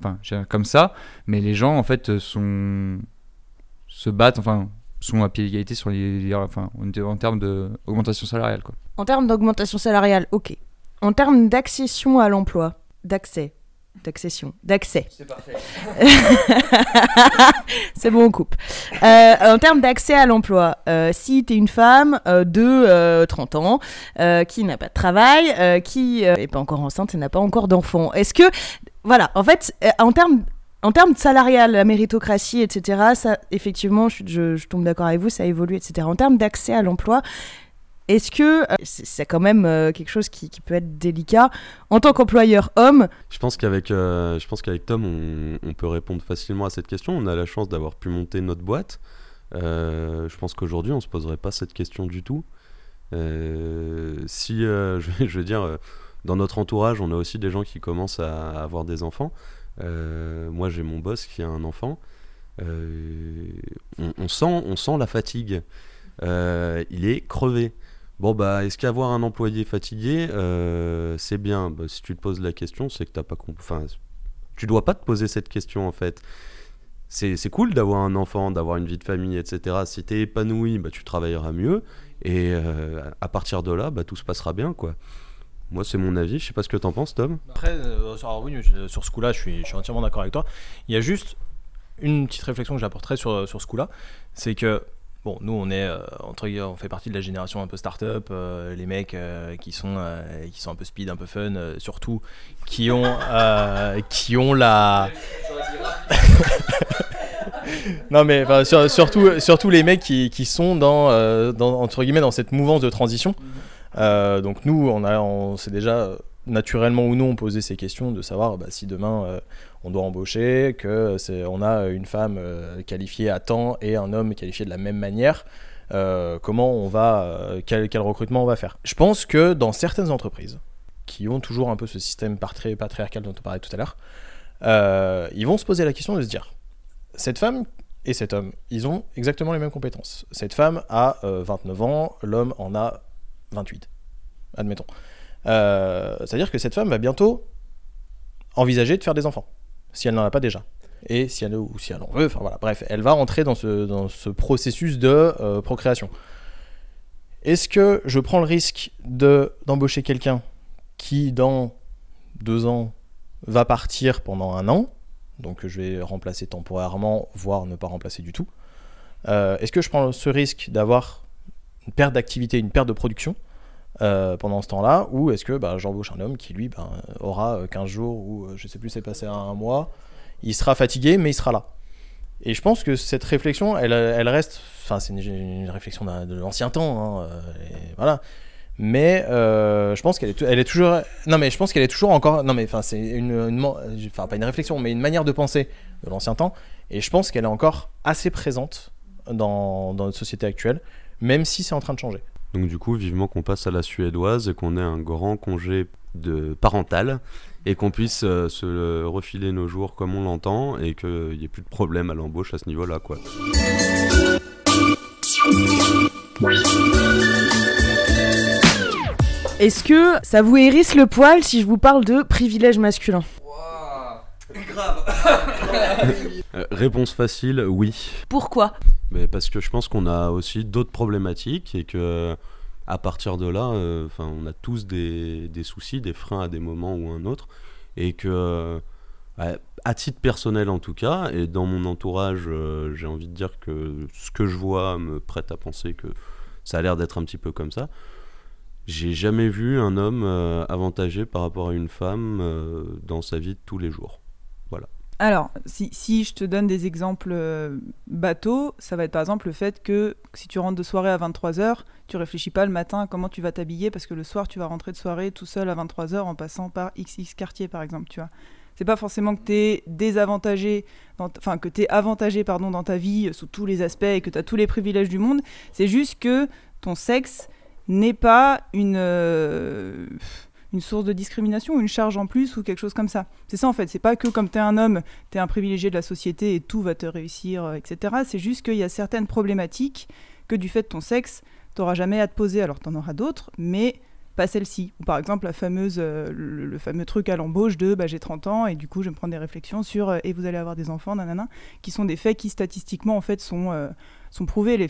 ça. Mais les gens en fait euh, se battent, enfin, sont à pied d'égalité en, termes d'augmentation salariale. En termes d'augmentation salariale, ok. En termes d'accession à l'emploi, d'accès, d'accession, d'accès. C'est parfait. C'est bon, on coupe. Euh, en termes d'accès à l'emploi, euh, si tu es une femme euh, de euh, 30 ans qui n'a pas de travail, qui n'est pas encore enceinte et n'a pas encore d'enfant, est-ce que, voilà, en fait, en termes en termes de salarial, la méritocratie, etc., ça, effectivement, je, je- je tombe d'accord avec vous, ça évolue, etc. En termes d'accès à l'emploi, est-ce que euh, c'est quand même euh, quelque chose qui, peut être délicat en tant qu'employeur homme? Je pense qu'avec euh, Tom, on, peut répondre facilement à cette question. On a la chance d'avoir pu monter notre boîte. Je pense qu'aujourd'hui, on se poserait pas cette question du tout. Si, je, veux dire, dans notre entourage, on a aussi des gens qui commencent à, avoir des enfants. Moi, j'ai mon boss qui a un enfant. On, sent, on sent la fatigue. Il est crevé. Bon bah, est-ce qu'avoir un employé fatigué, euh, c'est bien? Bah, Si tu te poses la question, c'est que t'as pas compris. Enfin, tu dois pas te poser cette question en fait. C'est cool d'avoir un enfant, d'avoir une vie de famille, etc. Si t'es épanoui, bah, tu travailleras mieux. Et euh, à partir de là, bah, tout se passera bien, quoi. Moi, c'est mon avis. Je sais pas ce que t'en penses, Tom. Après, euh, oui, sur ce coup-là, je suis, je suis entièrement d'accord avec toi. Il y a juste une petite réflexion que j'apporterais sur, sur ce coup-là, c'est que bon, nous, on est euh, entre on fait partie de la génération un peu start-up, euh, les mecs euh, qui sont euh, qui sont un peu speed, un peu fun, surtout qui ont qui ont la non mais surtout surtout les mecs qui, qui sont dans, entre guillemets dans cette mouvance de transition. Donc nous, on on s'est déjà naturellement ou non posé ces questions de savoir bah, si demain on doit embaucher, que c'est on a une femme euh, qualifiée à temps et un homme qualifié de la même manière. euh, comment on va, euh, quel, recrutement on va faire? Je pense que dans certaines entreprises qui ont toujours un peu ce système patri- patriarcal dont on parlait tout à l'heure, euh, ils vont se poser la question de se dire cette femme et cet homme, ils ont exactement les mêmes compétences. Cette femme a euh, 29 ans, l'homme en a 28, admettons. Euh, C'est-à-dire que cette femme va bientôt envisager de faire des enfants, si elle n'en a pas déjà. Et si elle, ou si elle en veut, enfin voilà, bref, elle va rentrer dans ce, dans ce processus de euh, procréation. Est-ce que je prends le risque de d'embaucher quelqu'un qui, dans deux ans, va partir pendant un an, donc je vais remplacer temporairement, voire ne pas remplacer du tout. Euh, est-ce que je prends ce risque d'avoir une perte d'activité, une perte de production? Euh, pendant ce temps-là, ou est-ce que bah, j'embauche un homme qui lui ben, aura 15 jours ou je sais plus, c'est passé à un mois, il sera fatigué, mais il sera là. Et je pense que cette réflexion, elle, reste, enfin c'est une, réflexion de l'ancien temps, hein, voilà. Mais euh, je pense qu'elle est, toujours, non mais je pense qu'elle est toujours encore, non mais enfin c'est une, enfin pas une réflexion, mais une manière de penser de l'ancien temps, et je pense qu'elle est encore assez présente dans notre société actuelle, même si c'est en train de changer. Donc du coup, vivement qu'on passe à la suédoise et qu'on ait un grand congé de parental et qu'on puisse euh, se refiler nos jours comme on l'entend et qu'il n'y ait plus de problème à l'embauche à ce niveau-là, quoi. Est-ce que ça vous hérisse le poil si je vous parle de privilège masculin? Grave euh, Réponse facile, oui. Pourquoi? Mais Parce que je pense qu'on a aussi d'autres problématiques et que à partir de là, euh, enfin, on a tous des, soucis, des freins à des moments ou un autre, et que, euh, à titre personnel en tout cas, et dans mon entourage, euh, j'ai envie de dire que ce que je vois me prête à penser que ça a l'air d'être un petit peu comme ça. J'ai jamais vu un homme avantagé par rapport à une femme dans sa vie de tous les jours. Voilà. Alors, si, je te donne des exemples bateaux, ça va être par exemple le fait que si tu rentres de soirée à 23h, tu réfléchis pas le matin à comment tu vas t'habiller parce que le soir tu vas rentrer de soirée tout seul à 23h en passant par XX quartier par exemple, tu vois. C'est pas forcément que tu es désavantagé, enfin que tu avantagé pardon, dans ta vie sous tous les aspects et que tu as tous les privilèges du monde, c'est juste que ton sexe n'est pas une, euh, une source de discrimination, une charge en plus ou quelque chose comme ça. C'est ça en fait, c'est pas que comme tu es un homme, tu es un privilégié de la société et tout va te réussir, euh, etc. C'est juste qu'il y a certaines problématiques que du fait de ton sexe, t'auras jamais à te poser, alors t'en auras d'autres, mais pas celle-ci. Ou par exemple, la fameuse, euh, le, fameux truc à l'embauche de bah, j'ai 30 ans et du coup je vais me prendre des réflexions sur euh, et vous allez avoir des enfants, nanana, qui sont des faits qui statistiquement en fait sont, sont prouvés. Les,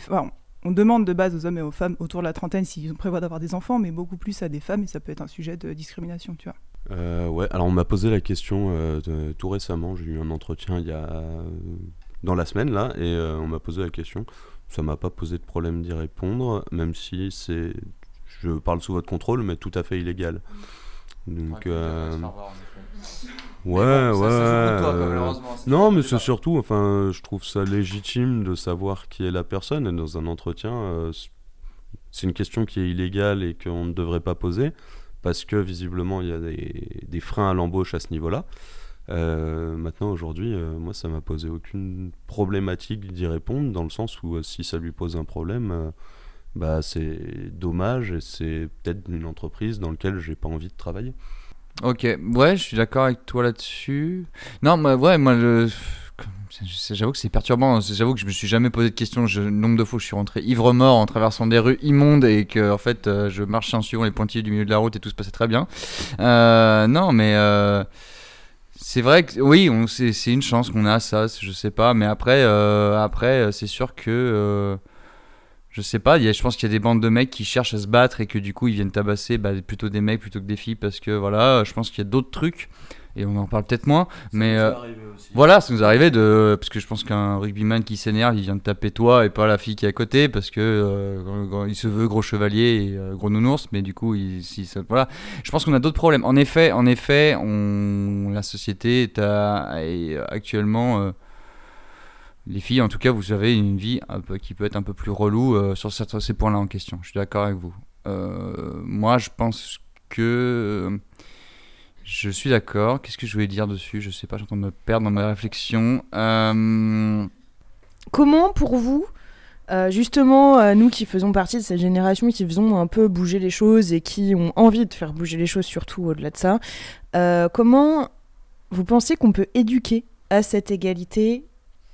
on demande de base aux hommes et aux femmes autour de la trentaine s'ils prévoient d'avoir des enfants, mais beaucoup plus à des femmes et ça peut être un sujet de discrimination, tu vois. ouais, alors on m'a posé la question tout récemment, j'ai eu un entretien il y a dans la semaine là et on m'a posé la question ça m'a pas posé de problème d'y répondre, même si c'est, je parle sous votre contrôle, mais tout à fait illégal. Donc, euh, ouais, ouais. non, mais c'est surtout, enfin, je trouve ça légitime de savoir qui est la personne. Et dans un entretien, euh, c'est une question qui est illégale et qu'on ne devrait pas poser parce que visiblement il y a des, des freins à l'embauche à ce niveau-là. Euh, maintenant, aujourd'hui, euh, moi, ça m'a posé aucune problématique d'y répondre, dans le sens où euh, si ça lui pose un problème, bah, c'est dommage et c'est peut-être une entreprise dans laquelle j'ai pas envie de travailler. Ok, ouais, je suis d'accord avec toi là-dessus. Non, moi, ouais, moi, j'avoue que c'est perturbant. J'avoue que je me suis jamais posé de questions. le nombre de fois je suis rentré ivre-mort en traversant des rues immondes et que, en fait, je marchais en suivant les pointillés du milieu de la route et tout se passait très bien. non, mais c'est vrai que oui, c'est une chance qu'on a ça, je sais pas, mais après, euh, après euh, c'est sûr que euh, je sais pas, y a, je pense qu'il y a des bandes de mecs qui cherchent à se battre et que du coup ils viennent tabasser bah, plutôt des mecs plutôt que des filles parce que voilà, je pense qu'il y a d'autres trucs et on en parle peut-être moins. mais euh, voilà, ça nous arrivait de. Parce que je pense qu'un rugbyman qui s'énerve, il vient de taper toi et pas la fille qui est à côté parce que euh, il se veut gros chevalier et euh, gros nounours, mais du coup, il, si, ça, voilà. Je pense qu'on a d'autres problèmes. En effet, en effet, on, la société est, à, actuellement. Les filles, en tout cas, vous avez une vie qui peut être un peu plus relou sur ces points-là en question. Je suis d'accord avec vous. moi, je pense que je suis d'accord. Qu'est-ce que je voulais dire dessus? Je sais pas, j'entends me perdre dans ma réflexion. Euh, Comment pour vous, euh, justement, euh, nous qui faisons partie de cette génération, qui faisons un peu bouger les choses et qui ont envie de faire bouger les choses, surtout au-delà de ça, comment vous pensez qu'on peut éduquer à cette égalité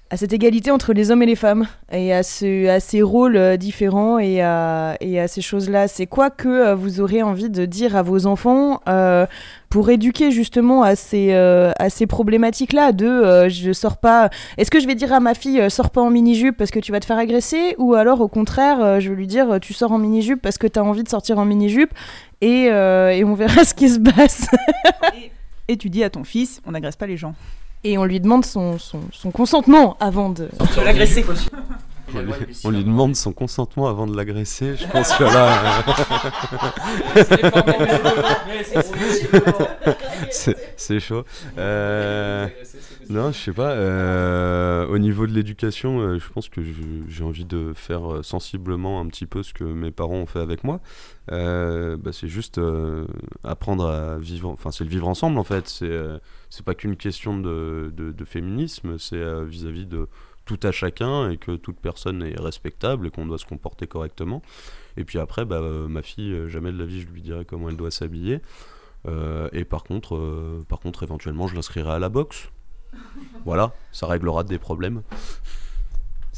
à cette égalité entre les hommes et les femmes et à, ce, à ces rôles euh, différents et à, ces choses-là. C'est quoi que euh, vous aurez envie de dire à vos enfants euh, pour éduquer justement à ces, problématiques-là de je sors pas. Est-ce que je vais dire à ma fille sors pas en mini-jupe parce que tu vas te faire agresser ou alors au contraire je vais lui dire tu sors en mini-jupe parce que tu as envie de sortir en mini-jupe et on verra ce qui se passe. Et tu dis à ton fils, on n'agresse pas les gens. Et on lui demande son, son, son consentement avant de, de l'agresser. On lui, on lui demande son consentement avant de l'agresser. Je pense que là, c'est c'est chaud. Euh, non, je sais pas. euh, au niveau de l'éducation, euh, je pense que j'ai envie de faire euh, sensiblement un petit peu ce que mes parents ont fait avec moi. Euh, bah, c'est juste euh, apprendre à vivre. Enfin, c'est le vivre ensemble en fait. C'est euh, c'est pas qu'une question de, de- de féminisme. C'est euh, vis-à-vis de tout à chacun et que toute personne est respectable et qu'on doit se comporter correctement. Et puis après, bah, euh, ma fille, euh, jamais de la vie, je lui dirai comment elle doit s'habiller. Euh, et par contre, par contre, éventuellement, je l'inscrirai à la boxe. Voilà, ça réglera des problèmes.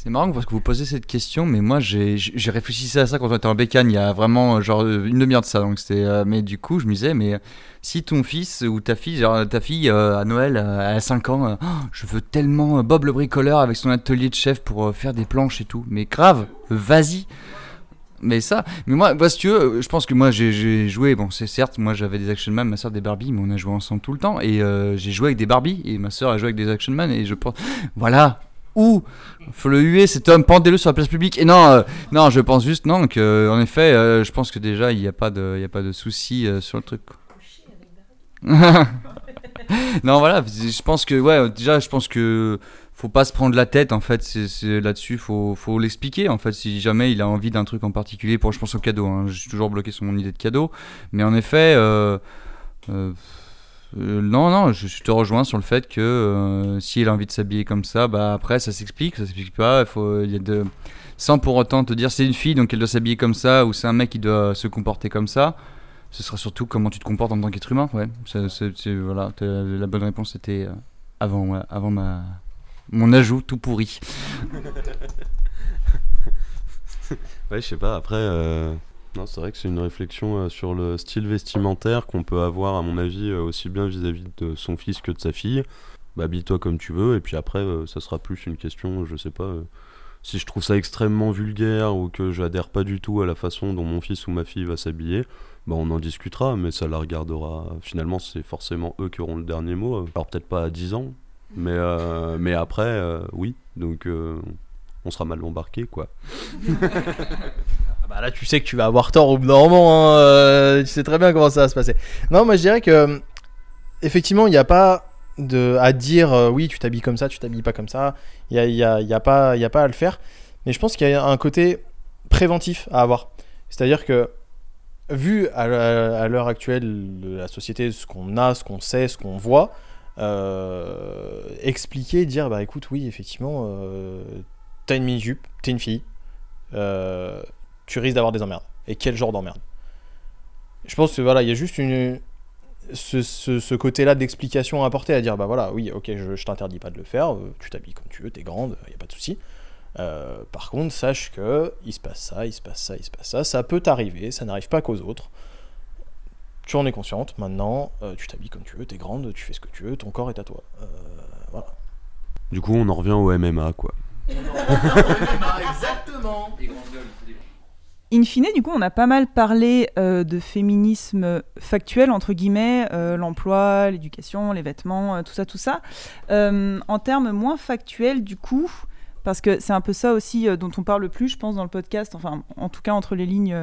C'est marrant parce que vous posez cette question, mais moi j'ai réfléchi à ça quand on était en bécane il y a vraiment euh, genre euh, une demi-heure de ça. Donc euh, mais du coup je me disais, mais euh, si ton fils ou ta fille, genre ta fille à Noël, euh, a 5 ans, Oh, je veux tellement Bob le bricoleur avec son atelier de chef pour faire des planches et tout. Mais grave, vas-y. Mais ça, mais moi, bah, si tu veux, je pense que moi j'ai- joué. Bon, c'est certes, moi j'avais des Action Man, ma soeur des Barbie, mais on a joué ensemble tout le temps. Et j'ai joué avec des Barbie, et ma soeur a joué avec des Action Man, et je pense, voilà, faut le huer cet homme, pendez-le sur la place publique. Et non, euh, non, je pense juste non que, en effet, euh, je pense que déjà il n'y a pas de, il a pas de souci euh, sur le truc. non, voilà, je pense que ouais, déjà je pense que faut pas se prendre la tête en fait. C'est là-dessus, faut, faut l'expliquer en fait. Si jamais il a envie d'un truc en particulier, pour je pense au cadeau. Hein, suis toujours bloqué sur mon idée de cadeau, mais en effet. euh, euh, non, non, je, je te rejoins sur le fait que euh, s'il a envie de s'habiller comme ça, bah après ça s'explique, ça s'explique pas. Il y a de, sans pour autant te dire c'est une fille donc elle doit s'habiller comme ça ou c'est un mec qui doit se comporter comme ça. Ce sera surtout comment tu te comportes en tant qu'être humain. Ouais, voilà, la bonne réponse était euh, avant, avant ma mon ajout tout pourri. Ouais, je sais pas, après, euh, non, c'est vrai que c'est une réflexion euh, sur le style vestimentaire qu'on peut avoir, à mon avis, euh, aussi bien vis-à-vis de son fils que de sa fille. Bah, habille-toi comme tu veux, et puis après, euh, ça sera plus une question, je sais pas, si je trouve ça extrêmement vulgaire ou que j'adhère pas du tout à la façon dont mon fils ou ma fille va s'habiller, bah, on en discutera, mais ça la regardera. Finalement, c'est forcément eux qui auront le dernier mot. Alors, peut-être pas à 10 ans, mais, mais après, oui, donc on sera mal embarqué, quoi. Ah bah là, tu sais que tu vas avoir tort au bout moment. hein, euh, tu sais très bien comment ça va se passer. Non, moi je dirais que euh, effectivement, il n'y a pas de à dire euh, oui, tu t'habilles comme ça, tu t'habilles pas comme ça. Il y a, y a- pas, a pas à le faire. Mais je pense qu'il y a un côté préventif à avoir. C'est-à-dire que vu à, l'heure- actuelle la société, ce qu'on a, ce qu'on sait, ce qu'on voit, expliquer, dire bah écoute, oui, effectivement, t'as une mini-jupe, t'es une fille. euh, tu risques d'avoir des emmerdes. Et quel genre d'emmerde Je pense que voilà, il y a juste une, ce, ce- ce côté-là d'explication à apporter, à dire bah voilà, oui, ok, je, je t'interdis pas de le faire, euh, tu t'habilles comme tu veux, t'es grande, il y a pas de souci. Euh, par contre, sache que il se passe ça, il se passe ça, il se passe ça, ça peut t'arriver, ça n'arrive pas qu'aux autres. Tu en es consciente, maintenant, euh, tu t'habilles comme tu veux, t'es grande, tu fais ce que tu veux, ton corps est à toi. Euh, voilà. Du coup, on en revient au MMA, quoi. Exactement. In fine, du coup, on a pas mal parlé euh, de féminisme factuel, entre guillemets, euh, l'emploi, l'éducation, les vêtements, euh, tout ça, tout ça. En termes moins factuels, du coup, parce que c'est un peu ça aussi dont on parle le plus, je pense, dans le podcast, enfin, en tout cas entre les lignes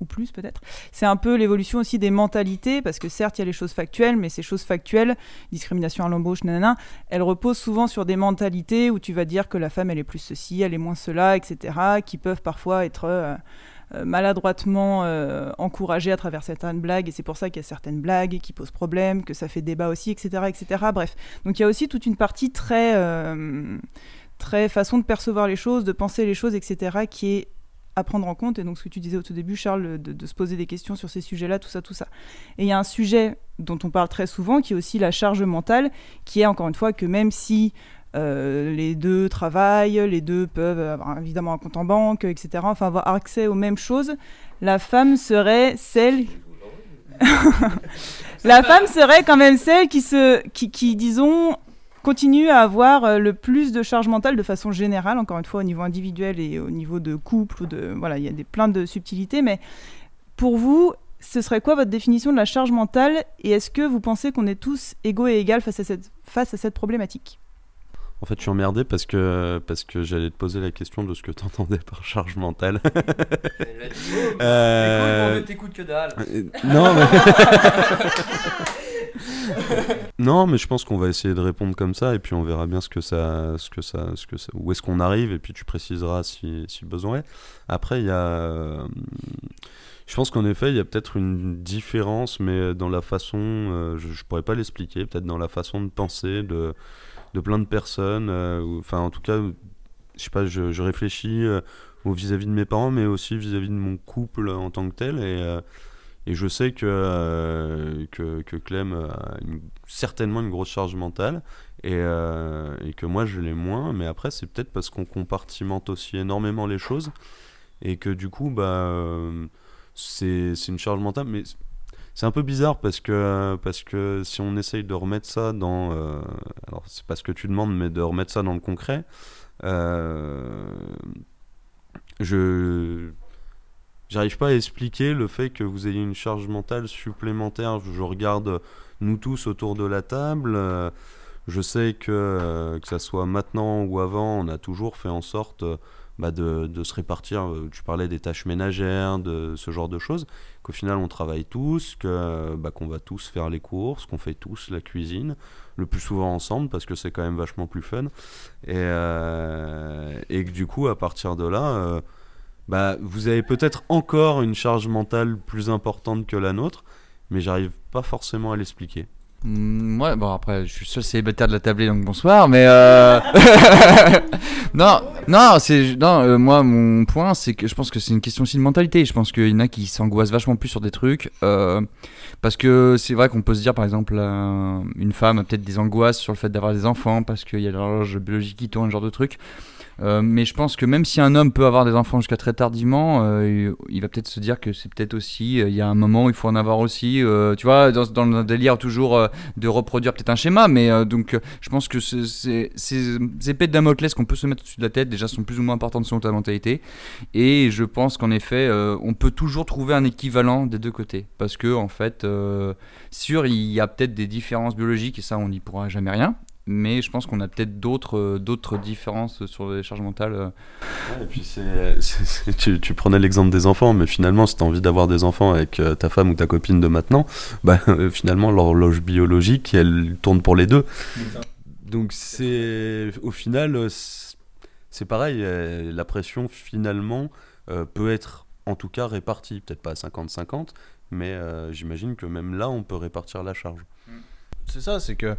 ou plus peut-être. C'est un peu l'évolution aussi des mentalités, parce que certes, il y a les choses factuelles, mais ces choses factuelles, discrimination à l'embauche, nanana, elles reposent souvent sur des mentalités où tu vas dire que la femme, elle est plus ceci, elle est moins cela, etc., qui peuvent parfois être... euh, maladroitement euh, encouragées à travers certaines blagues, et c'est pour ça qu'il y a certaines blagues qui posent problème, que ça fait débat aussi, etc. etc. Bref, donc il y a aussi toute une partie très, euh, très façon de percevoir les choses, de penser les choses, etc., qui est à prendre en compte, et donc ce que tu disais au tout début, Charles, de se poser des questions sur ces sujets-là, tout ça, tout ça. Et il y a un sujet dont on parle très souvent, qui est aussi la charge mentale, qui est encore une fois que même si euh, les deux travaillent, les deux peuvent avoir évidemment un compte en banque, etc. Enfin, avoir accès aux mêmes choses. La femme serait celle. la femme serait quand même celle qui, se, qui, qui, disons, continue à avoir euh, le plus de charge mentale de façon générale, encore une fois au niveau individuel et au niveau de couple. Ou de, voilà, il y a des, plein de subtilités, mais pour vous, ce serait quoi votre définition de la charge mentale et est-ce que vous pensez qu'on est tous égaux et égales face à cette, face à cette problématique? En fait, je suis emmerdé parce que, parce que j'allais te poser la question de ce que tu entendais par charge mentale. Euh, t'écoutes que dalle. Euh, non, mais... non, mais je pense qu'on va essayer de répondre comme ça et puis on verra bien ce que ça, ce que ça, ce que ça- où est-ce qu'on arrive et puis tu préciseras si, si besoin est. Après, il y a, euh, je pense qu'en effet, il y a peut-être une différence, mais dans la façon, euh, je, je pourrais pas l'expliquer, peut-être dans la façon de penser de, de plein de personnes. euh, Enfin, en tout cas, je sais pas, je, je réfléchis euh, vis-à-vis de mes parents, mais aussi vis-à-vis de mon couple en tant que tel et euh, je sais que, que, Clem a certainement une grosse charge mentale et, que moi je l'ai moins. Mais après, c'est peut-être parce qu'on compartimente aussi énormément les choses et que du coup, bah, c'est une charge mentale. Mais c'est un peu bizarre parce que, parce que si on essaye de remettre ça dans. euh, alors, c'est pas ce que tu demandes, mais de remettre ça dans le concret. euh, je J'arrive pas à expliquer le fait que vous ayez une charge mentale supplémentaire. Je regarde nous tous autour de la table. euh, Je sais que, que ça soit maintenant ou avant, on a toujours fait en sorte bah, de, se répartir. euh, Tu parlais des tâches ménagères, de ce genre de choses. Qu'au final, on travaille tous, que, bah, qu'on va tous faire les courses, qu'on fait tous la cuisine, le plus souvent ensemble parce que c'est quand même vachement plus fun. Et, euh, que du coup, à partir de là. euh, bah, vous avez peut-être encore une charge mentale plus importante que la nôtre, mais j'arrive pas forcément à l'expliquer. Mm, ouais, bon après, je suis seul célibataire de la tablée, donc bonsoir, mais euh... non, non, c'est non, euh, moi mon point, c'est que je pense que c'est une question aussi de mentalité. Je pense qu'il y en a qui s'angoissent vachement plus sur des trucs, euh, parce que c'est vrai qu'on peut se dire, par exemple, euh, une femme a peut-être des angoisses sur le fait d'avoir des enfants, parce qu'il y a l'horloge biologique qui tourne, ce genre de truc. Euh, mais je pense que même si un homme peut avoir des enfants jusqu'à très tardivement, euh, il va peut-être se dire que c'est peut-être aussi, euh, il y a un moment où il faut en avoir aussi, tu vois, dans, dans le délire toujours de reproduire peut-être un schéma, mais donc je pense que ce- ces, épées de Damoclès qu'on peut se mettre au-dessus de la tête déjà sont plus ou moins importantes selon ta mentalité, et je pense qu'en effet, on peut toujours trouver un équivalent des deux côtés, parce que en fait, sûr, il y a peut-être des différences biologiques, et ça on n'y pourra jamais rien. Mais je pense qu'on a peut-être d'autres euh, d'autres différences sur les charges mentales. euh, et puis c'est, c'est- c'est- tu, tu prenais l'exemple des enfants, mais finalement, si tu as envie d'avoir des enfants avec euh, ta femme ou ta copine de maintenant, bah, finalement, l'horloge biologique, elle tourne pour les deux. Donc c'est au final, c'est pareil, la pression finalement peut être en tout cas répartie, peut-être pas à 50-50, mais j'imagine que même là, on peut répartir la charge. C'est ça, c'est que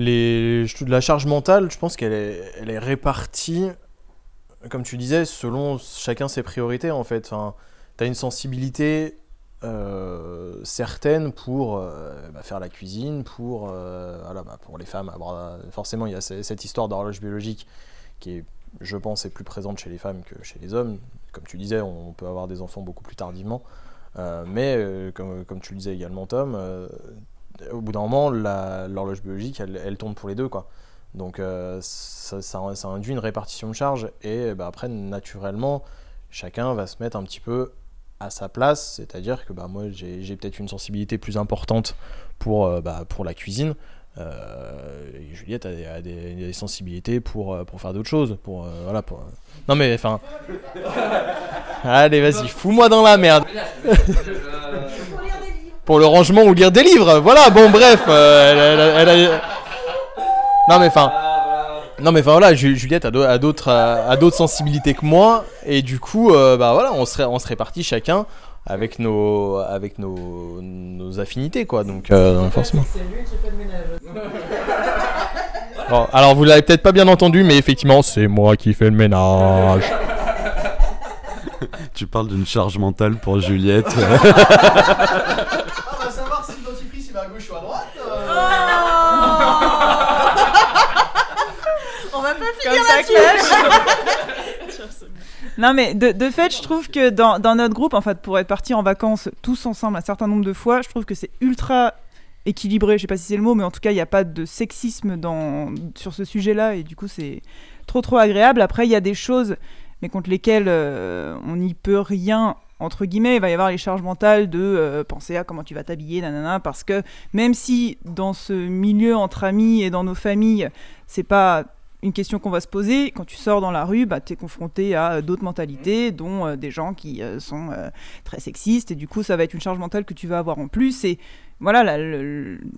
la charge mentale, je pense qu'elle est, répartie, comme tu disais, selon chacun ses priorités en fait. Enfin, tu as une sensibilité euh, certaine pour euh, bah, faire la cuisine, pour, euh, voilà, bah, pour les femmes. forcément, il y a ce- cette histoire d'horloge biologique qui est, je pense, est plus présente chez les femmes que chez les hommes. Comme tu disais, on peut avoir des enfants beaucoup plus tardivement. Euh, mais comme, tu le disais également, Tom, au bout d'un moment, l'horloge biologique, elle, elle tourne pour les deux, quoi. Donc euh, ça, ça- ça induit une répartition de charge et bah, après, naturellement, chacun va se mettre un petit peu à sa place, c'est-à-dire que bah, moi, j'ai peut-être une sensibilité plus importante pour, euh, bah, pour la cuisine. Euh, et Juliette a des, a des- des sensibilités pour, pour faire d'autres choses. Pour, voilà, pour, Non mais enfin... Allez vas-y, fous-moi dans la merde pour le rangement ou lire des livres. Voilà, bon, bref. euh, elle Non, mais enfin. Non, mais enfin voilà, Ju- Juliette a d'au- a d'autres a a d'autres sensibilités que moi. Et du coup, euh, bah voilà, on se, ré- on se répartit chacun avec nos, avec nos, nos affinités, quoi. Donc, euh, forcément. Bon, alors, vous l'avez peut-être pas bien entendu, mais effectivement, c'est moi qui fais le ménage. Tu parles d'une charge mentale pour Juliette. ça. Non mais de, de fait, je trouve que dans, dans notre groupe, en fait, pour être partis en vacances tous ensemble un certain nombre de fois, je trouve que c'est ultra équilibré. Je sais pas si c'est le mot, mais en tout cas, il n'y a pas de sexisme dans, sur ce sujet-là, et du coup, c'est trop trop agréable. Après, il y a des choses, mais contre lesquelles euh, on n'y peut rien entre guillemets, il va y avoir les charges mentales de euh, penser à comment tu vas t'habiller, nanana, parce que même si dans ce milieu entre amis et dans nos familles, c'est pas une question qu'on va se poser, quand tu sors dans la rue, bah, tu es confronté à euh, d'autres mentalités, dont euh, des gens qui euh, sont très sexistes, et du coup, ça va être une charge mentale que tu vas avoir en plus. Et voilà,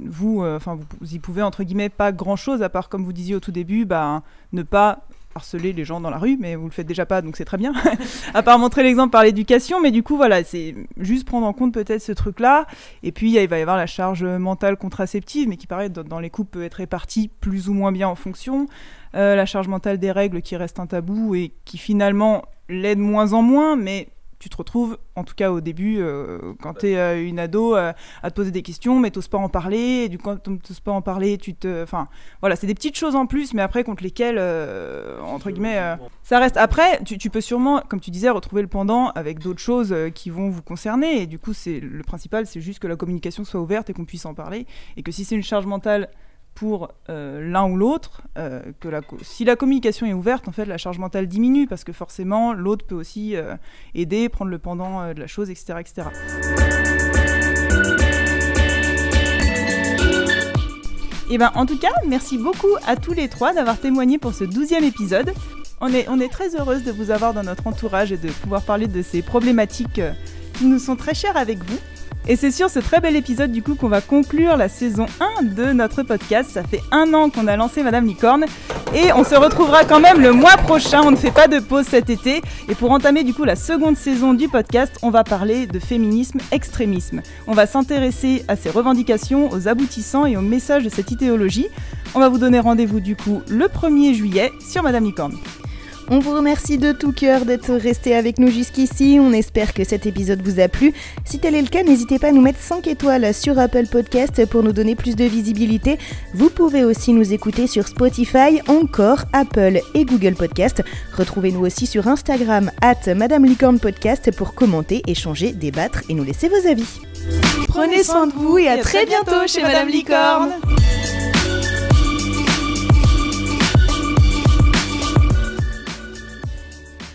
vous, enfin, vous y pouvez, entre guillemets, pas grand-chose, à part, comme vous disiez au tout début, bah, ne pas harceler les gens dans la rue, mais vous le faites déjà pas, donc c'est très bien. à part montrer l'exemple par l'éducation, mais du coup, voilà, c'est juste prendre en compte peut-être ce truc-là. Et puis, il va y avoir la charge mentale contraceptive, mais qui paraît dans les couples peut être répartie plus ou moins bien en fonction. Euh, la charge mentale des règles qui reste un tabou et qui finalement l'aide moins en moins, mais tu te retrouves, en tout cas au début, euh, quand tu es une ado, euh, à te poser des questions, mais t'oses pas en parler, et du coup, quand t'oses pas en parler, tu te... Enfin, voilà, c'est des petites choses en plus, mais après, contre lesquelles, euh, entre guillemets, euh, ça reste. Après, tu, tu peux sûrement, comme tu disais, retrouver le pendant avec d'autres choses euh, qui vont vous concerner, et du coup, c'est le principal, c'est juste que la communication soit ouverte et qu'on puisse en parler, et que si c'est une charge mentale pour euh, l'un ou l'autre, euh, que la si la communication est ouverte, en fait, la charge mentale diminue parce que forcément, l'autre peut aussi euh, aider, prendre le pendant de la chose, etc., etc. Et ben, en tout cas, merci beaucoup à tous les trois d'avoir témoigné pour ce douzième épisode. On est, on est très heureuse de vous avoir dans notre entourage et de pouvoir parler de ces problématiques qui nous sont très chères avec vous. Et c'est sur ce très bel épisode du coup qu'on va conclure la saison 1 de notre podcast. Ça fait un an qu'on a lancé Madame Licorne et on se retrouvera quand même le mois prochain. On ne fait pas de pause cet été. Et pour entamer du coup la seconde saison du podcast, on va parler de féminisme extrémisme. On va s'intéresser à ses revendications, aux aboutissants et aux messages de cette idéologie. On va vous donner rendez-vous du coup le 1er juillet sur Madame Licorne. On vous remercie de tout cœur d'être resté avec nous jusqu'ici. On espère que cet épisode vous a plu. Si tel est le cas, n'hésitez pas à nous mettre 5 étoiles sur Apple Podcast pour nous donner plus de visibilité. Vous pouvez aussi nous écouter sur Spotify, encore Apple et Google Podcast. Retrouvez-nous aussi sur Instagram, at Madame Licorne Podcast pour commenter, échanger, débattre et nous laisser vos avis. Prenez soin de vous et à très bientôt chez Madame Licorne.